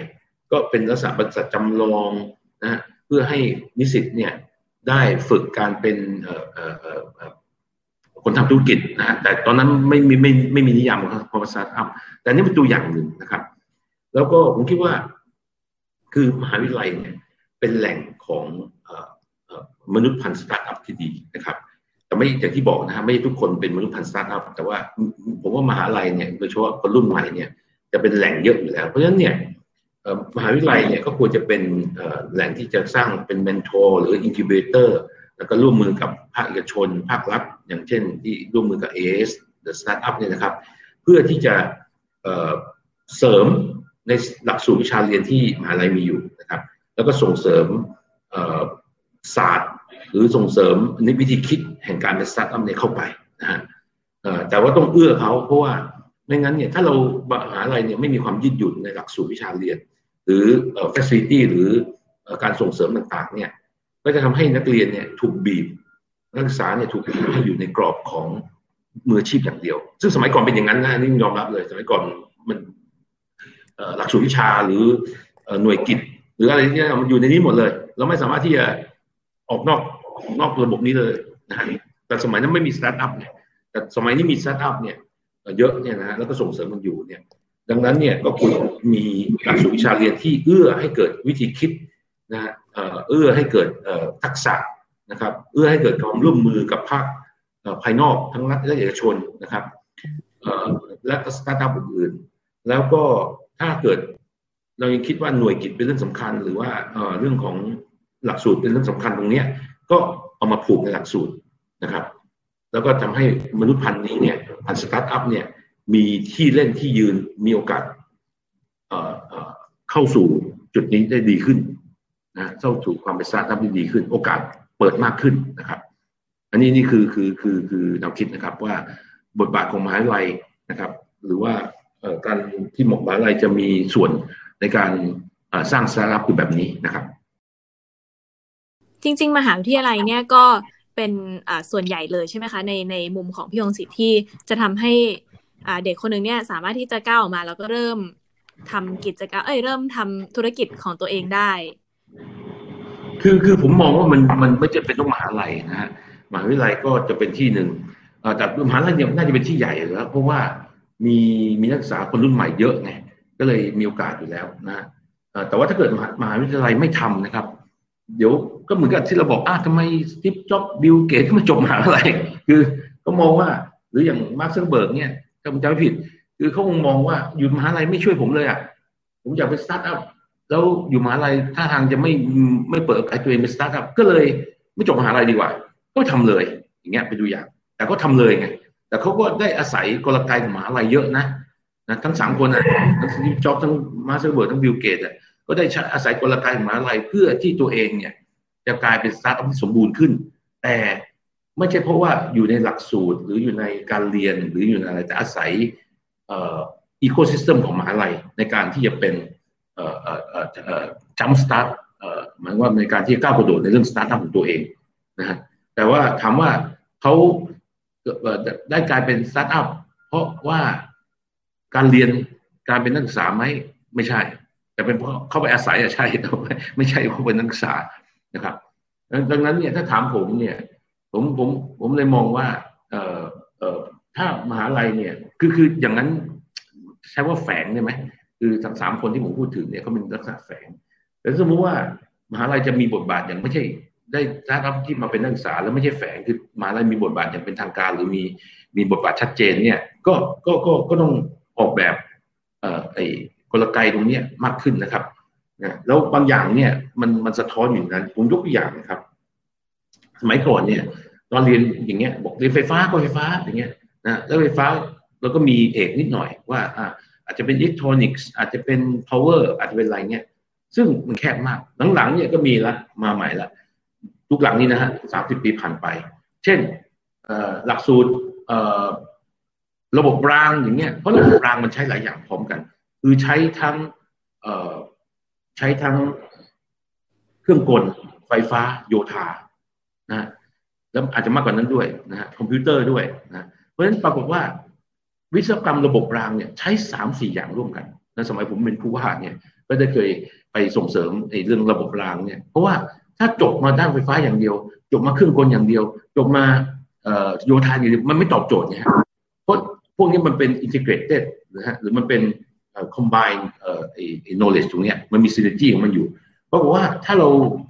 ก็เป็นลักษณะบริษัทจำลองนะเพื่อให้นิสิตเนี่ย ได้ฝึกการเป็นคนทำธุรกิจนะฮะแต่ตอนนั้นไม่มีไม่ไม่มีนิยามของคำว่าสตาร์ทอัพแต่นี่เป็นตัวอย่างหนึ่งนะครับ แล้วก็ผมคิดว่าคือมหาวิทยาลัยเนี่ยเป็นแหล่งของมนุษย์พันธุ์สตาร์ทอัพที่ดีนะครับ แต่ไม่อย่างที่บอกนะฮะไม่ทุกคนเป็นมนุษย์พันธุ์สตาร์ทอัพแต่ว่าผมว่ามหาลัยเนี่ยโดยเฉพาะคนรุ่นใหม่เนี่ยจะเป็นแหล่งเยอะอยู่แล้ว เพราะฉะนั้นเนี่ย มหาวิทยาลัยเนี่ยก็ควรจะเป็นแหล่งที่จะสร้างเป็น mentor หรือ incubator แล้วก็ร่วมมือกับภาคเอกชน ภาครัฐ อย่างเช่นที่ร่วมมือกับ AS The Startup เนี่ยนะครับ เพื่อที่จะเสริมในหลักสูตรวิชาเรียนที่มหาลัยมีอยู่นะครับ แล้วก็ส่งเสริมศาสตร์ หรือส่งเสริมนวิธีคิดแห่งการเป็นสตาร์ทอัพเนี่ยเข้าไปนะฮะแต่ว่าต้องเอื้อเขาเพราะว่าไม่งั้นเนี่ยถ้าเรามหาลัยเนี่ยไม่มีความยืดหยุ่นในหลักสูตรวิชาเรียน หรือเอ่อ facility หรือการส่งเสริมต่างๆเนี่ยก็จะทำให้นักเรียนเนี่ยถูกบีบนักศึกษาเนี่ยถูกบีบให้อยู่ในกรอบของมืออาชีพอย่างเดียว ซึ่งสมัยก่อนเป็นอย่างนั้นนะนี่ยอมรับเลย สมัยก่อนมันหลักสูตรวิชาหรือหน่วยกิต หรืออะไรเนี่ยมันอยู่ในนี้หมดเลย เราไม่สามารถที่จะออกนอกนอกระบบนี้เลยนะแต่สมัยนั้นไม่มีสตาร์ทอัพเนี่ยแต่สมัยนี้มีสตาร์ทอัพเนี่ยเยอะเนี่ยนะแล้วก็ส่งเสริมมันอยู่เนี่ย ดังนั้นเนี่ยก็ควรมีหลักสูตรวิชาเรียนที่เอื้อให้เกิดวิธีคิดนะเอื้อให้เกิดทักษะนะครับเอื้อให้เกิดความร่วมมือกับภาคภายนอกทั้งรัฐและเอกชนนะครับและสตาร์ทอัพอื่นๆแล้วก็ถ้าเกิดเรายังคิดว่าหน่วยกิตเป็นเรื่องสำคัญ หรือว่าเรื่องของหลักสูตรเป็นเรื่องสำคัญตรงนี้ก็เอามาผูกในหลักสูตรนะครับ แล้วก็ทำให้มนุษย์พันธุ์นี้เนี่ยพันธุ์สตาร์ทอัพเนี่ย มีที่เล่นที่ยืนมีโอกาสเข้าสู่จุดนี้ได้ดีขึ้นนะเข้าสู่ความเป็นสตาร์ทอัพที่ดีขึ้น โอกาสเปิดมากขึ้นนะครับ อันนี้นี่คือคือคือคือแนวคิดนะครับว่าบทบาทของมหาวิทยาลัยนะครับ หรือว่าการที่มหาวิทยาลัยจะมีส่วนในการสร้างสตาร์ทอัพคือแบบนี้นะครับ จริง ๆ มหาวิทยาลัยเนี่ยก็เป็นส่วนใหญ่เลยใช่ไหมคะ ในในมุมของพี่องศิษย์ที่จะทำให้ เด็กคนหนึ่งเนี่ยสามารถที่จะก้าวออกมา แล้วก็เริ่มทำกิจกรรมเอ้ยเริ่มทำธุรกิจของตัวเองได้ คือคือผมมองว่ามันมันไม่จะเป็นต้องมหาลัยนะฮะมหาวิทยาลัยก็จะเป็นที่หนึ่งแต่มหาลัยเนี่ยน่าจะเป็นที่ใหญ่แล้วเพราะว่ามีมีนักศึกษาคนรุ่นใหม่เยอะไงก็เลยมีโอกาสอยู่แล้วนะแต่ว่าถ้าเกิดมหาวิทยาลัยไม่ทำนะครับ เดี๋ยวก็เหมือนกับที่เราบอกอ้าทำไมสติปจ็อบบิลเกตมาจบมหาลัยคือก็มองว่าหรืออย่าง Mark Zuckerberg เนี่ย ถ้าผมจำไม่ผิด คือเขาคงมองว่าอยู่มหาลัยไม่ช่วยผมเลยอะผมอยากเป็นสตาร์ทอัพแล้วอยู่มหาลัยท่าทางจะไม่ไม่เปิดไอ้ตัวเองเป็นสตาร์ทอัพก็เลยไม่จบมหาลัยดีกว่า ก็ทำเลย อย่างเงี้ยไปดูอย่าง แต่ก็ทำเลยไงแต่เขาก็ได้อาศัยกลไกของมหาลัยเยอะนะนะทั้งสามคนอะทั้ง Steve Jobs ทั้ง Mark Zuckerberg ทั้ง Bill Gates อะก็ได้อาศัยกลไกของมหาลัยเพื่อที่ตัวเองเนี่ยจะกลายเป็นสตาร์ทอัพที่สมบูรณ์ขึ้น แต่ ไม่ใช่เพราะว่าอยู่ในหลักสูตรหรืออยู่ในการเรียนหรืออยู่ในอะไรแต่อาศัย ecosystem ของมหาลัยในการที่จะเป็น jump start หมายว่าในการที่ก้าวกระโดดในเรื่องสตาร์ทอัพของตัวเองนะฮะแต่ว่าถามว่าเขาได้กลายเป็นสตาร์ทอัพเพราะว่าการเรียนการเป็นนักศึกษาไหมไม่ใช่ แต่เป็นเพราะเขาไปอาศัยอะใช่แต่ไม่ใช่เขาเป็นนักศึกษานะครับดังนั้นเนี่ยถ้าถามผมเนี่ย ผมผมผมเลยมองว่า เออเออถ้ามหาลัยเนี่ย คือคืออย่างนั้นใช้ว่าแฝงได้ไหมคือทั้งสามคนที่ผมพูดถึงเนี่ยเขาเป็นลักษณะแฝงแต่สมมุติว่ามหาลัยจะมีบทบาทอย่างไม่ใช่ได้รับที่มาเป็นนักศึกษาแล้วไม่ใช่แฝงคือมหาลัยมีบทบาทอย่างเป็นทางการ หรือมีมีบทบาทชัดเจนเนี่ย ก็ก็ก็ก็ต้องออกแบบเอ่อไอ้กลไกตรงนี้มากขึ้นนะครับนะแล้วบางอย่างเนี่ยมันมันสะท้อนอยู่นั้น ผมยกตัวอย่างนะครับ สมัยก่อนเนี่ย ตอนเรียนอย่างเงี้ย บอกเรียนไฟฟ้าก็ไฟฟ้าอย่างเงี้ยนะแล้วไฟฟ้าเราก็มีเอกนิดหน่อยว่าอ่าอาจจะเป็นอิเล็กทรอนิกส์อาจจะเป็น power อาจจะเป็นอะไรเงี้ยซึ่งมันแคบมากหลังๆเนี่ยก็มีละมาใหม่ละทุกหลังนี้นะฮะสามสิบปีผ่านไป เช่นหลักสูตรระบบรางอย่างเงี้ยเพราะระบบรางมันใช้หลายอย่างพร้อมกัน คือใช้ทั้งใช้ทั้งเครื่องกลไฟฟ้าโยธา นะแล้วอาจจะมากกว่านั้นด้วยนะฮะคอมพิวเตอร์ด้วยนะเพราะฉะนั้นปรากฏว่าวิศวกรรมระบบรางเนี่ยใช้สามสี่อย่างร่วมกันในสมัยผมเป็นผู้ว่าเนี่ยก็ได้เคยไปส่งเสริมในเรื่องระบบรางเนี่ยเพราะว่าถ้าจบมาด้านไฟฟ้าอย่างเดียว จบมาเครื่องกลอย่างเดียว จบมาโยธาอย่างเดียวมันไม่ตอบโจทย์เนี่ยเพราะพวกนี้มันเป็น integrated นะฮะหรือมันเป็น combine เอ่อไอ้ knowledge ตรงนี้มันมี synergy ของมันอยู่เพราะว่าถ้าเรา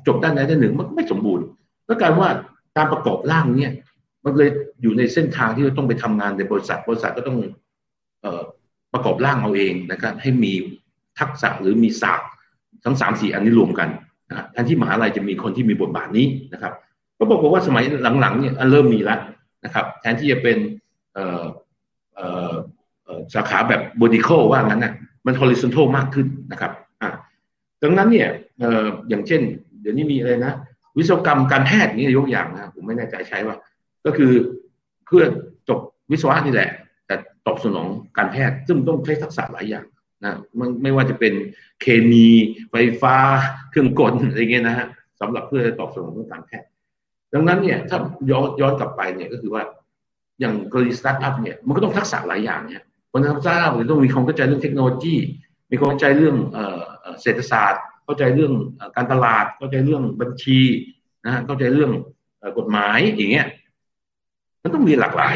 จบด้านใดด้านหนึ่งมันไม่สมบูรณ์ ก็กลายว่าการประกอบร่างเนี่ยมันเลยอยู่ในเส้นทางที่เราต้องไปทำงานในบริษัท บริษัทก็ต้องเอประกอบร่างเอาเองนะครับให้มีทักษะหรือมีศาสตร์ทั้งสามสี่อันนี้รวมกันนะแทนที่มหาลัยจะมีคนที่มีบทบาทนี้นะครับก็บอกว่าสมัยหลังๆเนี่ยเริ่มมีแล้วนะครับ แทนที่จะเป็นสาขาแบบ vertical ว่างั้นนะมัน horizontal มากขึ้นนะครับอ่าดังนั้นเนี่ยอออย่างเช่น เดี๋ยวนี้มีอะไรนะ วิศวกรรมการแพทย์นี่ยกอย่างนะผมไม่แน่ใจใช้ว่า ก็คือเพื่อจบวิศวะนี่แหละ แต่ตอบสนองการแพทย์ ซึ่งต้องใช้ทักษะหลายอย่างนะมันไม่ว่าจะเป็นเคมีไฟฟ้า เครื่องกลอะไรเงี้ยนะฮะสำหรับเพื่อตอบสนองเรื่องการแพทย์ ดังนั้นเนี่ยถ้าย้อนย้อนกลับไปเนี่ยก็คือว่าอย่างกรณีสตาร์ทอัพเนี่ยมันก็ต้องทักษะหลายอย่างเนี่ยคนทำสตาร์ทอัพต้องมีความเข้าใจเรื่องเทคโนโลยี มีความเข้าใจเรื่องเศรษฐศาสตร์ เข้าใจเรื่องการตลาด เข้าใจเรื่องบัญชีนะเข้าใจเรื่องกฎหมายอย่างเงี้ย มันต้องมีหลากหลาย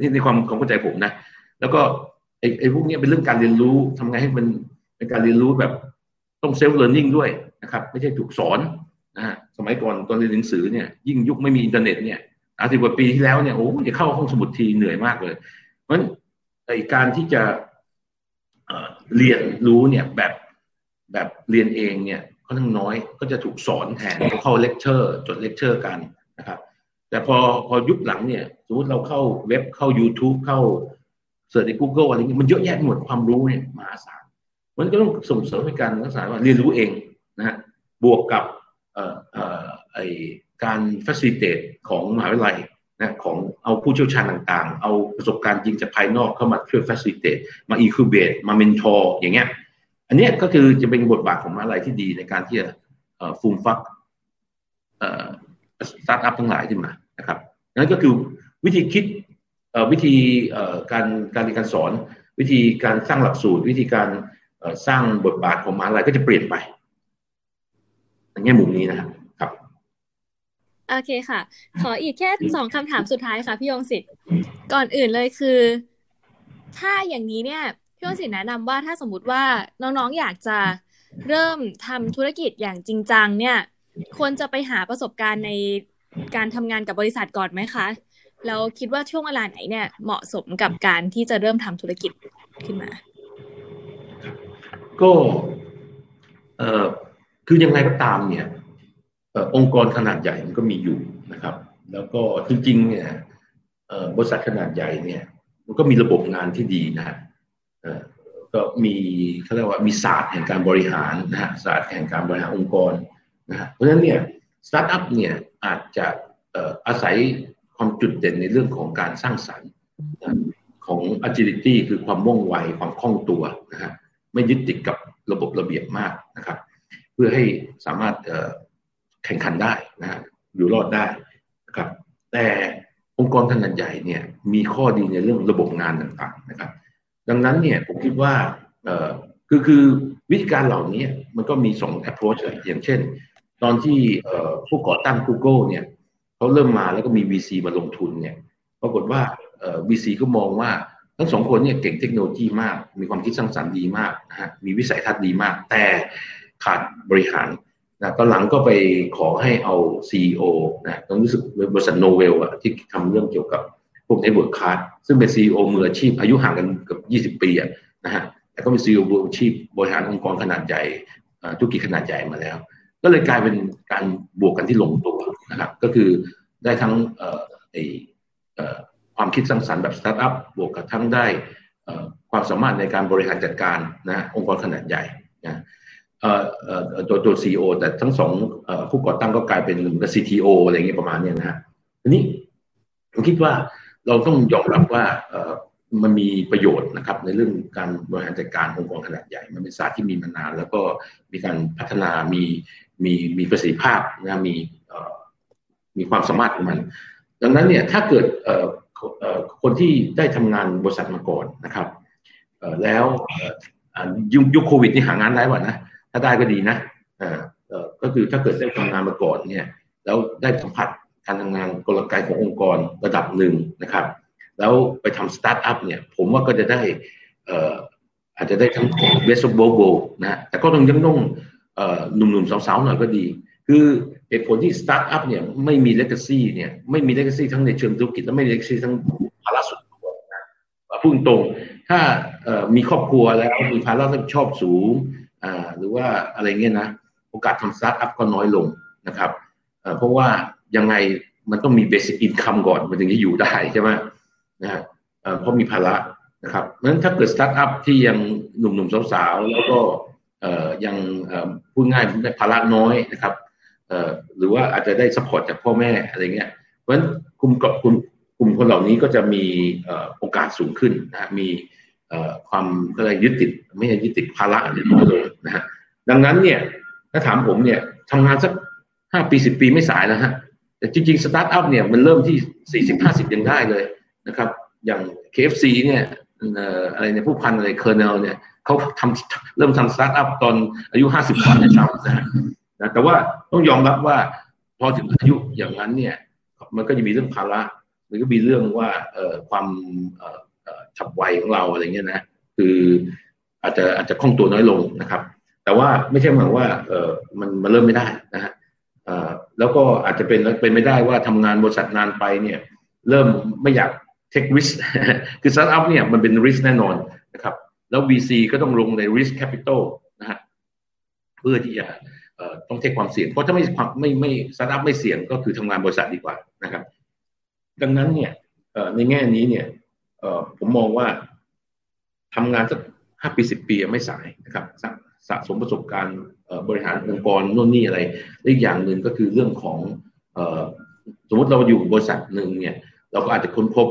นี่ในความความเข้าใจผมนะ แล้วก็ไอ้ไอ้พวกนี้เป็นเรื่องการเรียนรู้ทำไงให้มันเป็นการเรียนรู้แบบต้อง self เรียนรู้ด้วยนะครับ ไม่ใช่ถูกสอนนะฮะสมัยก่อนตอนเรียนหนังสือเนี่ย ยิ่งยุคไม่มีอินเทอร์เน็ตเนี่ยยี่สิบกว่าปีที่แล้วเนี่ยโอ้จะเข้าห้องสมุดทีเหนื่อยมากเลย เพราะฉะนั้นไอ้การที่จะเรียนรู้เนี่ยแบบ แบบเรียนเองเนี่ยค่อนข้างน้อยก็จะถูกสอนแทนเข้าเลคเชอร์จดเลคเชอร์กันนะครับ แต่พอพอยุคหลังเนี่ย สมมติเราเข้าเว็บเข้า YouTube เข้า search ใน Google อะไรเงี้ยมันเยอะแยะหมดความรู้เนี่ยมหาศาลมันก็ต้องส่งเสริมในการรักษาว่าเรียนรู้เองนะฮะบวกกับเอ่อเอ่อไอ้การ facilitate ของมหาวิทยาลัยนะของเอาผู้เชี่ยวชาญต่างๆ เอาประสบการณ์จริงจากภายนอกเข้ามาช่วย facilitate มา incubate มา mentor อย่างเงี้ย อันนี้ก็คือจะเป็นบทบาทของมหาวิทยาลัยที่ดีในการที่จะฟูมฟักสตาร์ทอัพทั้งหลายขึ้นมานะครับนั่นก็คือวิธีคิดวิธีการการเรียนการสอน วิธีการสร้างหลักสูตร วิธีการสร้างบทบาทของมหาวิทยาลัยก็จะเปลี่ยนไปในแง่มุมนี้นะครับครับโอเคค่ะ ขออีกแค่สองคำถามสุดท้ายค่ะพี่ยงศิษย์ก่อนอื่นเลยคือ ถ้าอย่างนี้เนี่ย พี่ยงศิษย์แนะนำว่าถ้าสมมติว่าน้องๆอยากจะเริ่มทำธุรกิจอย่างจริงจังเนี่ย ควรจะไปหาประสบการณ์ในการทำงานกับบริษัทก่อนไหมคะ แล้วคิดว่าช่วงเวลาไหนเนี่ย เหมาะสมกับการที่จะเริ่มทำธุรกิจขึ้นมา ก็เอ่อคือยังไงก็ตามเนี่ยองค์กรขนาดใหญ่มันก็มีอยู่นะครับ แล้วก็จริงๆเนี่ยบริษัทขนาดใหญ่เนี่ย มันก็มีระบบงานที่ดีนะฮะ ก็มีเขาเรียกว่ามีศาสตร์แห่งการบริหารนะฮะศาสตร์แห่งการบริหารองค์กรนะฮะเพราะฉะนั้นเนี่ยสตาร์ทอัพเนี่ยอาจจะอาศัยความจุดเด่นในเรื่องของการสร้างสรรค์ของ agility คือความว่องไวความคล่องตัวนะฮะไม่ยึดติดกับระบบระเบียบมากนะครับ เพื่อให้สามารถแข่งขันได้นะฮะอยู่รอดได้นะครับแต่องค์กรขนาดใหญ่เนี่ยมีข้อดีในเรื่องระบบงานต่างๆนะครับ ดังนั้นเนี่ยผมคิดว่าคือคือวิธีการเหล่านี้มันก็มีสอง approach อย่างเช่น ตอนที่ผู้ก่อตั้ง Google เนี่ยเขาเริ่มมาแล้วก็มี VC มาลงทุนเนี่ยปรากฏว่า VC ก็มองว่าทั้งสองคนเนี่ยเก่งเทคโนโลยีมาก มีความคิดสร้างสรรค์ดีมากนะฮะมีวิสัยทัศน์ดีมาก แต่ขาดบริหารนะตอนหลังก็ไปขอให้เอา CEO นะต้องรู้สึกบริษัท Novell อะที่ทำเรื่องเกี่ยวกับ พวก network card ซึ่งเป็น CEO มืออาชีพอายุห่างกันเกือบ20 ปีนะฮะแต่ก็เป็น CEO มืออาชีพบริหารองค์กรขนาดใหญ่ธุรกิจขนาดใหญ่มาแล้ว ก็เลยกลายเป็นการบวกกันที่ลงตัวนะครับก็คือได้ทั้งความคิดสร้างสรรค์แบบสตาร์ทอัพบวกกับทั้งได้ความสามารถในการบริหารจัดการนะองค์กรขนาดใหญ่นะตัวตัวซีอแต่ทั้งสองผู้ก่อตั้งก็กลายเป็นเหมือนกับ CTO อะไรเงี้ยประมาณนี้นะฮะทีนี้ผมคิดว่า เราต้องยอมรับว่ามันมีประโยชน์นะครับ ในเรื่องการบริหารจัดการองค์กรขนาดใหญ่ มันเป็นศาสตร์ที่มีมานาน แล้วก็มีการพัฒนามีมีมีประสิทธิภาพนะมีมีความสามารถของมัน ดังนั้นเนี่ยถ้าเกิดคนที่ได้ทำงานบริษัทมาก่อนนะครับแล้วยุคโควิดนี่หางานได้ป่ะนะถ้าได้ก็ดีนะก็คือถ้าเกิดได้ทำงานมาก่อนเนี่ยแล้วได้สัมผัส การทำงานกลไกขององค์กรระดับหนึ่งนะครับ แล้วไปทำสตาร์ทอัพเนี่ย ผมว่าก็จะได้อาจจะได้ทั้ง best of both นะแต่ก็ต้องยังต้องหนุ่มๆสาวๆหน่อยก็ดี คือเหตุผลที่สตาร์ทอัพเนี่ยไม่มี legacy เนี่ยไม่มี legacy ทั้งในเชิงธุรกิจและไม่มี legacy ทั้งภาระส่วนตัวนะพูดตรงถ้ามีครอบครัวแล้วมีภาระรับผิดชอบสูงหรือว่าอะไรเงี้ยนะโอกาสทำสตาร์ทอัพก็น้อยลงนะครับเพราะว่า ยังไงมันต้องมี basic income ก่อนมันถึงจะอยู่ได้ใช่ไหมนะฮะเพราะมีภาระนะครับเพราะฉะนั้นถ้าเกิดสตาร์ทอัพที่ยังหนุ่มๆสาวๆแล้วก็ยังพูดง่ายได้ภาระน้อยนะครับหรือว่าอาจจะได้ support จากพ่อแม่อะไรเงี้ยเพราะฉะนั้นกลุ่มกับกลุ่มกลุ่มคนเหล่านี้ก็จะมีโอกาสสูงขึ้นนะมีความอะไรยึดติดไม่ใช่ยึดติดภาระอะไรน้อยลงนะฮะดังนั้นเนี่ยถ้าถามผมเนี่ยทำงานสักห้าปีสิบปีไม่สายแล้วฮะ แต่จริงๆสตาร์ทอัพเนี่ยมันเริ่มที่สี่สิบห้าสิบยังได้เลยนะครับ อย่าง KFC เนี่ยอะไรเนี่ยผู้พันอะไร Colonel เนี่ยเขาทำเริ่มทำสตาร์ทอัพตอนอายุห้าสิบกว่าในสามนะนะแต่ว่าต้องยอมรับว่าพอถึงอายุอย่างนั้นเนี่ย มันก็จะมีเรื่องภาระมันก็มีเรื่องว่าเอ่อความเอ่อฉับไวของเราอะไรเงี้ยนะคืออาจจะอาจจะคล่องตัวน้อยลงนะครับ แต่ว่าไม่ใช่หมายว่าเออมันมันเริ่มไม่ได้นะฮะ แล้วก็อาจจะเป็นเป็นไม่ได้ว่าทำงานบริษัทนานไปเนี่ยเริ่มไม่อยาก take risk คือสตาร์ทอัพเนี่ยมันเป็น risk แน่นอนนะครับ แล้ว VC ก็ต้องลงใน risk capital นะฮะเพื่อที่จะต้อง take ความเสี่ยง เพราะถ้าไม่ไม่ไม่สตาร์ทอัพไม่เสี่ยงก็คือทำงานบริษัทดีกว่านะครับ ดังนั้นเนี่ยในแง่นี้เนี่ยผมมองว่าทำงานสักห้าปีสิบปีไม่สายนะครับสะสมประสบการณ์ บริหารองค์กรโน่นนี่อะไรอีกอย่างหนึ่งก็คือเรื่องของสมมติเราอยู่บริษัทหนึ่งเนี่ยเราก็อาจจะค้นพบ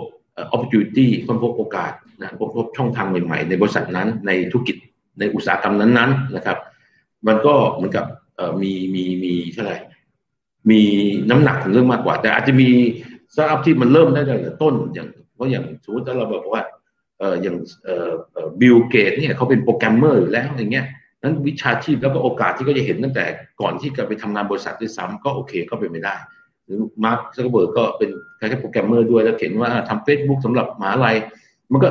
opportunity ค้นพบโอกาสนะค้นพบช่องทางใหม่ๆ ในบริษัทนั้นในธุรกิจในอุตสาหกรรมนั้นๆนะครับ มันก็เหมือนกับมีมีมีเท่าไหร่มีน้ำหนักของเรื่องมากกว่า แต่อาจจะมีสตาร์ทอัพที่มันเริ่มได้ตั้งแต่ต้นอย่างเพราะอย่างสมมติถ้าเราบอกว่าอย่างบิลเกตส์เนี่ยเขาเป็นโปรแกรมเมอร์อยู่แล้วอย่างเงี้ย นั้นวิชาชีพแล้วก็โอกาสที่ก็จะเห็นตั้งแต่ก่อนที่จะไปทำงานบริษัทด้วยซ้ำก็โอเคก็เป็นไปได้หรือมาร์คซักเคอร์เบิร์กก็เป็นแค่โปรแกรมเมอร์ด้วยแล้วเห็นว่าทำเฟซบุ๊กสำหรับมหาลัย มันก็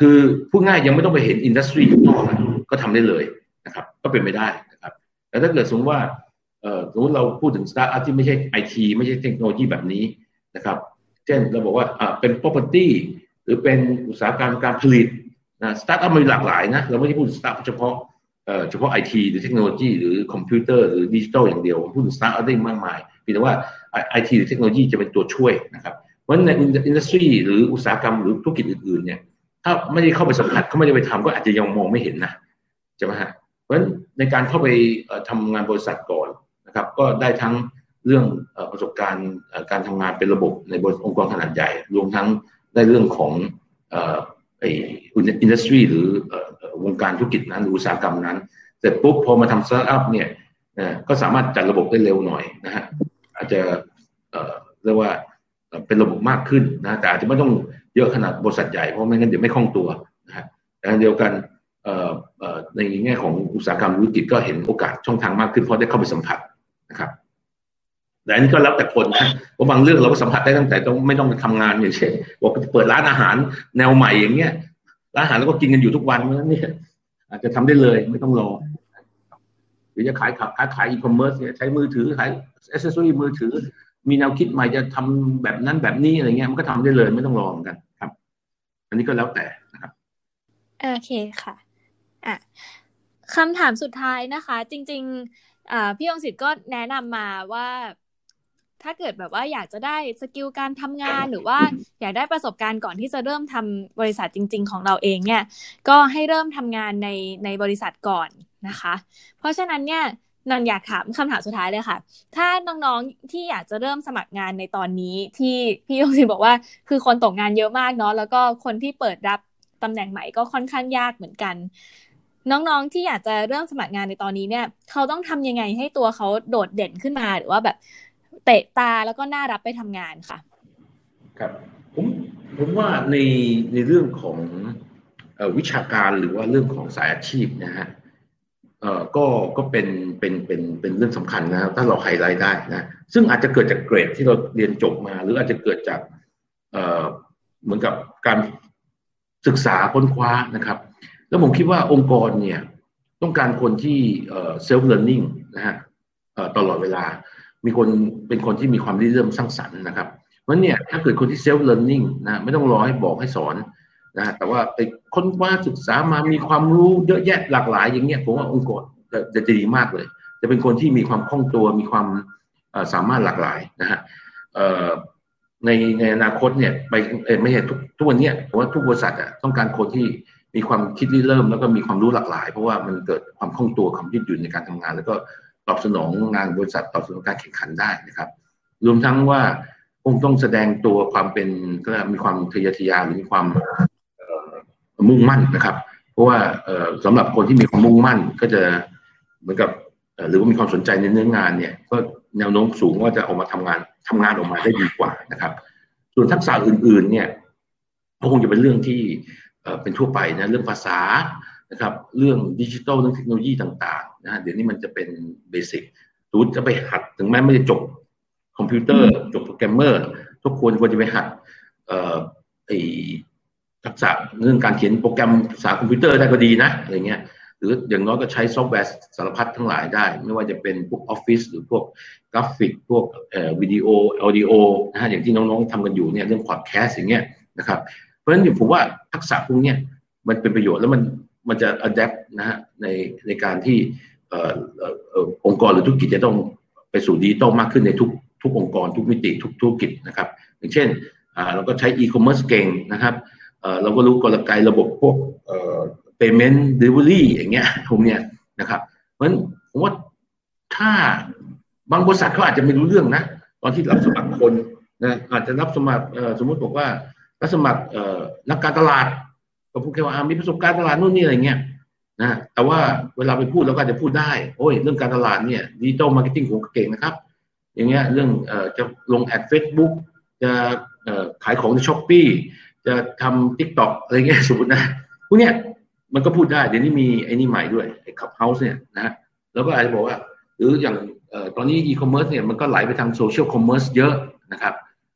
คือพูดง่ายยังไม่ต้องไปเห็น industry นอกก็ทำได้เลยนะครับ ก็เป็นไปได้นะครับแต่ถ้าเกิดสมมติว่าสมมติเราพูดถึงสตาร์ทอัพที่ไม่ใช่ไอทีไม่ใช่เทคโนโลยีแบบนี้นะครับ เช่นเราบอกว่าอ่าเป็น property หรือเป็นอุตสาหกรรมการผลิตนะสตาร์ทอัพมีหลากหลายนะเราไม่ได้พูดสตาร์ทเฉพาะ เฉพาะไอทีหรือเทคโนโลยีหรือคอมพิวเตอร์หรือดิจิทัลอย่างเดียวพูดถึงสตาร์ทอัพได้มากมายเพียงแต่ว่าไอทีหรือเทคโนโลยีจะเป็นตัวช่วยนะครับเพราะใน industry หรืออุตสาหกรรมหรือธุรกิจอื่นๆเนี่ยถ้าไม่ได้เข้าไปสัมผัสเขาไม่ได้ไปทำก็อาจจะยังมองไม่เห็นนะใช่ไหมฮะเพราะฉะนั้นในการเข้าไปทำงานบริษัทก่อนนะครับก็ได้ทั้งเรื่องประสบการณ์การทำงานเป็นระบบในบองค์กรขนาดใหญ่ รวมทั้งได้เรื่องของ ไอ industry หรือวงการธุรกิจนั้นออุตสาหกรรมนั้นเสร็จปุ๊บพอมาทำสตาร์ทอัพเนี่ยก็สามารถจัดระบบได้เร็วหน่อยนะฮะอาจจะเรียกว่าเป็นระบบมากขึ้นนะแต่อาจจะไม่ต้องเยอะขนาดบริษัทใหญ่เพราะไม่งั้นเดี๋ยวไม่คล่องตัวนะฮะแต่เดียวกันในแง่ของอุตสาหกรรมธุรกิจก็เห็นโอกาสช่องทางมากขึ้นเพราะได้เข้าไปสัมผัสนะครับ แต่อันนี้ก็แล้วแต่คนนะเพราะบางเรื่องเราก็สัมผัสได้ตั้งแต่ต้นไม่ต้องทำงานอย่างเช่นบอกเปิดร้านอาหารแนวใหม่อย่างเงี้ยร้านอาหารแล้วก็กินกันอยู่ทุกวันเพราะฉะนั้นเนี่ยอาจจะทำได้เลยไม่ต้องรอหรือจะขายขับค้าขายอีคอมเมิร์ซเนี่ยใช้มือถือขายอ c เซสซอรี่มือถือ มีแนวคิดใหม่จะทำแบบนั้นแบบนี้อะไรเงี้ยมันก็ทำได้เลยไม่ต้องรอเหมือนกันครับ อันนี้ก็แล้วแต่นะครับโอเคค่ะอะคำถามสุดท้ายนะคะ จริง ๆพี่องศิษย์ก็แนะนำมาว่า ถ้าเกิดแบบว่าอยากจะได้สกิลการทำงานหรือว่าอยากได้ประสบการณ์ก่อนที่จะเริ่มทำบริษัทจริง ๆ ของเราเองเนี่ย ก็ให้เริ่มทำงานในในบริษัทก่อนนะคะ เพราะฉะนั้นเนี่ยนันอยากถามคำถามสุดท้ายเลยค่ะ ถ้าน้องๆที่อยากจะเริ่มสมัครงานในตอนนี้ที่พี่ยงศิบอกว่า คือคนตกงานเยอะมากเนาะแล้วก็คนที่เปิดรับตำแหน่งใหม่ก็ค่อนข้างยากเหมือนกัน น้องๆที่อยากจะเริ่มสมัครงานในตอนนี้เนี่ย เขาต้องทำยังไงให้ตัวเขาโดดเด่นขึ้นมาหรือว่าแบบ เตะตาแล้วก็น่ารับไปทำงานค่ะ ครับผมผมว่าในในเรื่องของวิชาการหรือว่าเรื่องของสายอาชีพนะฮะเอ่อก็ก็เป็นเป็นเป็นเป็นเรื่องสำคัญนะถ้าเราไฮไลท์ได้นะซึ่งอาจจะเกิดจากเกรดที่เราเรียนจบมา หรืออาจจะเกิดจากเอ่อเหมือนกับการศึกษาค้นคว้านะครับ แล้วผมคิดว่าองค์กรเนี่ยต้องการคนที่เอ่อ self-learning นะฮะตลอดเวลา มีคนเป็นคนที่มีความริเริ่มสร้างสรรค์นะครับเพราะเนี่ยถ้าเกิดคนที่ self-learning นะไม่ต้องรอให้บอกให้สอนนะแต่ว่าไปค้นคว้าศึกษามามีความรู้เยอะแยะหลากหลายอย่างเงี้ยผมว่าองค์กรจะจะดีมากเลย จะเป็นคนที่มีความคล่องตัวมีความสามารถหลากหลายนะฮะในในอนาคตเนี่ยไปไม่ใช่ทุกทุกวันนี้ผมว่าทุกบริษัทอะต้องการคนที่มีความคิดริเริ่ม แล้วก็มีความรู้หลากหลาย เพราะว่ามันเกิดความคล่องตัวความยืดหยุ่นในการทำงาน แล้วก็ ตอบสนองงานบริษัทตอบสนองการแข่งขันได้นะครับ รวมทั้งว่าคงต้องแสดงตัวความเป็นก็มีความทะยอทะยานหรือมีความมุ่งมั่นนะครับ เพราะว่าสำหรับคนที่มีความมุ่งมั่นก็จะเหมือนกับหรือว่ามีความสนใจในเนื้องานเนี่ย ก็แนวโน้มสูงว่าจะออกมาทำงานทำงานออกมาได้ดีกว่านะครับ ส่วนทักษะอื่น ๆ เนี่ยก็คงจะเป็นเรื่องที่เป็นทั่วไปนะเรื่องภาษานะครับ เรื่องดิจิทัลเรื่องเทคโนโลยีต่าง นะฮะเดี๋ยวนี้มันจะเป็นเบสิกสูตจะไปหัดถึงแม้ไม่ได้จบคอมพิวเตอร์จบโปรแกรมเมอร์ทุกคนควรจะไปหัดเอ่อไอทักษะเรื่องการเขียนโปรแกรมภาษาคอมพิวเตอร์ได้ก็ดีนะอะไรเงี้ยหรืออย่างน้อยก็ใช้ซอฟต์แวร์สารพัดทั้งหลายได้ ไม่ว่าจะเป็นพวกออฟฟิศหรือพวกกราฟิก พวกเอ่อวิดีโอ audio นะฮะอย่างที่น้องๆทำกันอยู่เนี่ยเรื่องพอดแคสต์อย่างเงี้ยนะครับเพราะฉะนั้นผมว่าทักษะพวกนี้มันเป็นประโยชน์แล้วมันมันจะ adapt นะฮะในในการที่ องค์กรหรือธุรกิจจะต้องไปสู่ดิจิตอลมากขึ้นในทุกทุกองค์กร ทุกมิติทุกธุรกิจนะครับอย่างเช่นเราก็ใช้อีคอมเมิร์ซเก่งนะครับเราก็รู้กลไกระบบพวก payment delivery อย่างเงี้ยพวกเนี้ยนะครับ เพราะฉะนั้นผมว่าถ้าบางบริษัทเขาอาจจะไม่รู้เรื่องนะ ตอนที่รับสมัครคนนะอาจจะรับสมัครสมมติบอกว่ารับสมัครนักการตลาดก็พูดแค่ว่ามีประสบการณ์ตลาดนู่นนี่อะไรเงี้ย นะแต่ว่าเวลาไปพูดเราก็จะพูดได้ โอ้ย เรื่องการตลาดเนี่ย digital marketing ผมเก่งนะครับ อย่างเงี้ยเรื่องเอ่อจะลง ad เฟซบุ๊กจะเอ่อขายของใน Shopee จะทำ TikTok อะไรเงี้ยสมมตินะพวกเนี้ยมันก็พูดได้ เดี๋ยวนี้มีไอ้นี่ใหม่ด้วยไอ้ Clubhouse เนี่ยนะแล้วก็อาจจะบอกว่า หรืออย่างเอ่อตอนนี้อีคอมเมิร์ซเนี่ยมันก็ไหลไปทาง social commerce เยอะนะครับ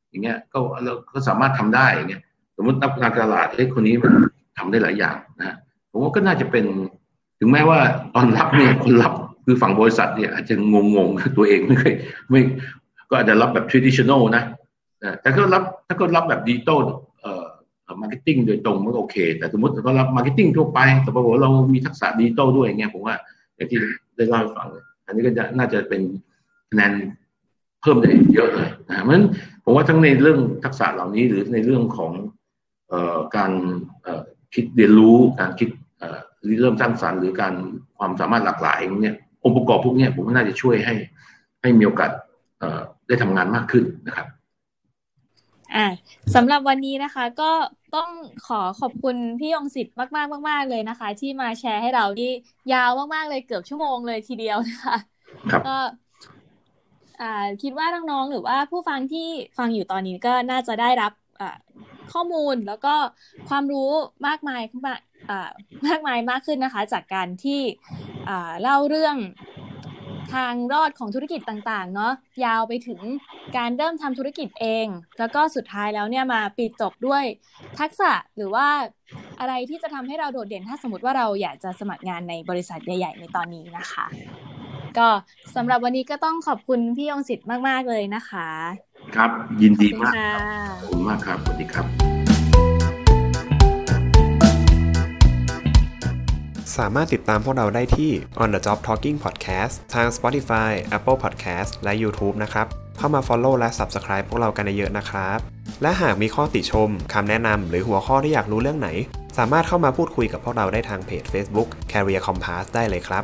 อย่างเงี้ยก็เราก็สามารถทำได้อย่างเงี้ยสมมตินักการตลาดเอ้คนนี้มันทำได้หลายอย่างนะ ผมว่าก็น่าจะเป็น ถึงแม้ว่าตอนรับเนี่ยคนรับคือฝั่งบริษัทเนี่ยอาจจะงงตัวเองไม่เคยไม่ก็อาจจะรับแบบ traditional นะแต่ก็รับถ้าก็รับแบบดิจิตอลเอ่อ marketing โดยตรงมันก็โอเค แต่สมมติก็รับ marketing ทั่วไป แต่ปรากฏเรามีทักษะดิจิตอลด้วยเงี้ยผมว่าอย่างที่ได้เล่าให้ฟัง อันนี้ก็จะน่าจะเป็นคะแนนเพิ่มได้เยอะเลยนะเพราะฉะนั้นผมว่าทั้งในเรื่องทักษะเหล่านี้หรือในเรื่องของเอ่อการเอ่อคิดเรียนรู้การคิด เริ่มสร้างสรรค์หรือการความสามารถหลากหลายเนี่ยองค์ประกอบพวกนี้ผมน่าจะช่วยให้ให้มีโอกาสได้ทำงานมากขึ้นนะครับอ่าสำหรับวันนี้นะคะก็ต้องขอขอบคุณพี่ยงสิทธิ์มากๆมากๆเลยนะคะ ที่มาแชร์ให้เราที่ยาวมากๆเลยเกือบชั่วโมงเลยทีเดียวนะคะก็คิดว่าน้องๆหรือว่าผู้ฟังที่ฟังอยู่ตอนนี้ก็น่าจะได้รับ ข้อมูลแล้วก็ความรู้มากมายขึ้นมามากมายมากขึ้นนะคะ จากการที่เล่าเรื่องทางรอดของธุรกิจต่างๆ เนาะยาวไปถึงการเริ่มทำธุรกิจเอง แล้วก็สุดท้ายแล้วเนี่ยมาปิดจบด้วยทักษะหรือว่าอะไรที่จะทำให้เราโดดเด่นถ้าสมมติว่าเราอยากจะสมัครงานในบริษัทใหญ่ ๆ ในตอนนี้นะคะ ก็สำหรับวันนี้ก็ต้องขอบคุณพี่ยงศิษย์มาก ๆ เลยนะคะ ครับ ยินดีมากค่ะขอบคุณมากครับสวัสดีครับ สามารถติดตามพวกเราได้ที่ On the Job Talking Podcast ทาง Spotify Apple Podcast และ YouTube นะครับ เข้ามา Follow และ Subscribe พวกเรากันเยอะๆนะครับ และหากมีข้อติชมคำแนะนำหรือหัวข้อที่อยากรู้เรื่องไหน สามารถเข้ามาพูดคุยกับพวกเราได้ทางเพจ Facebook Career Compass ได้เลยครับ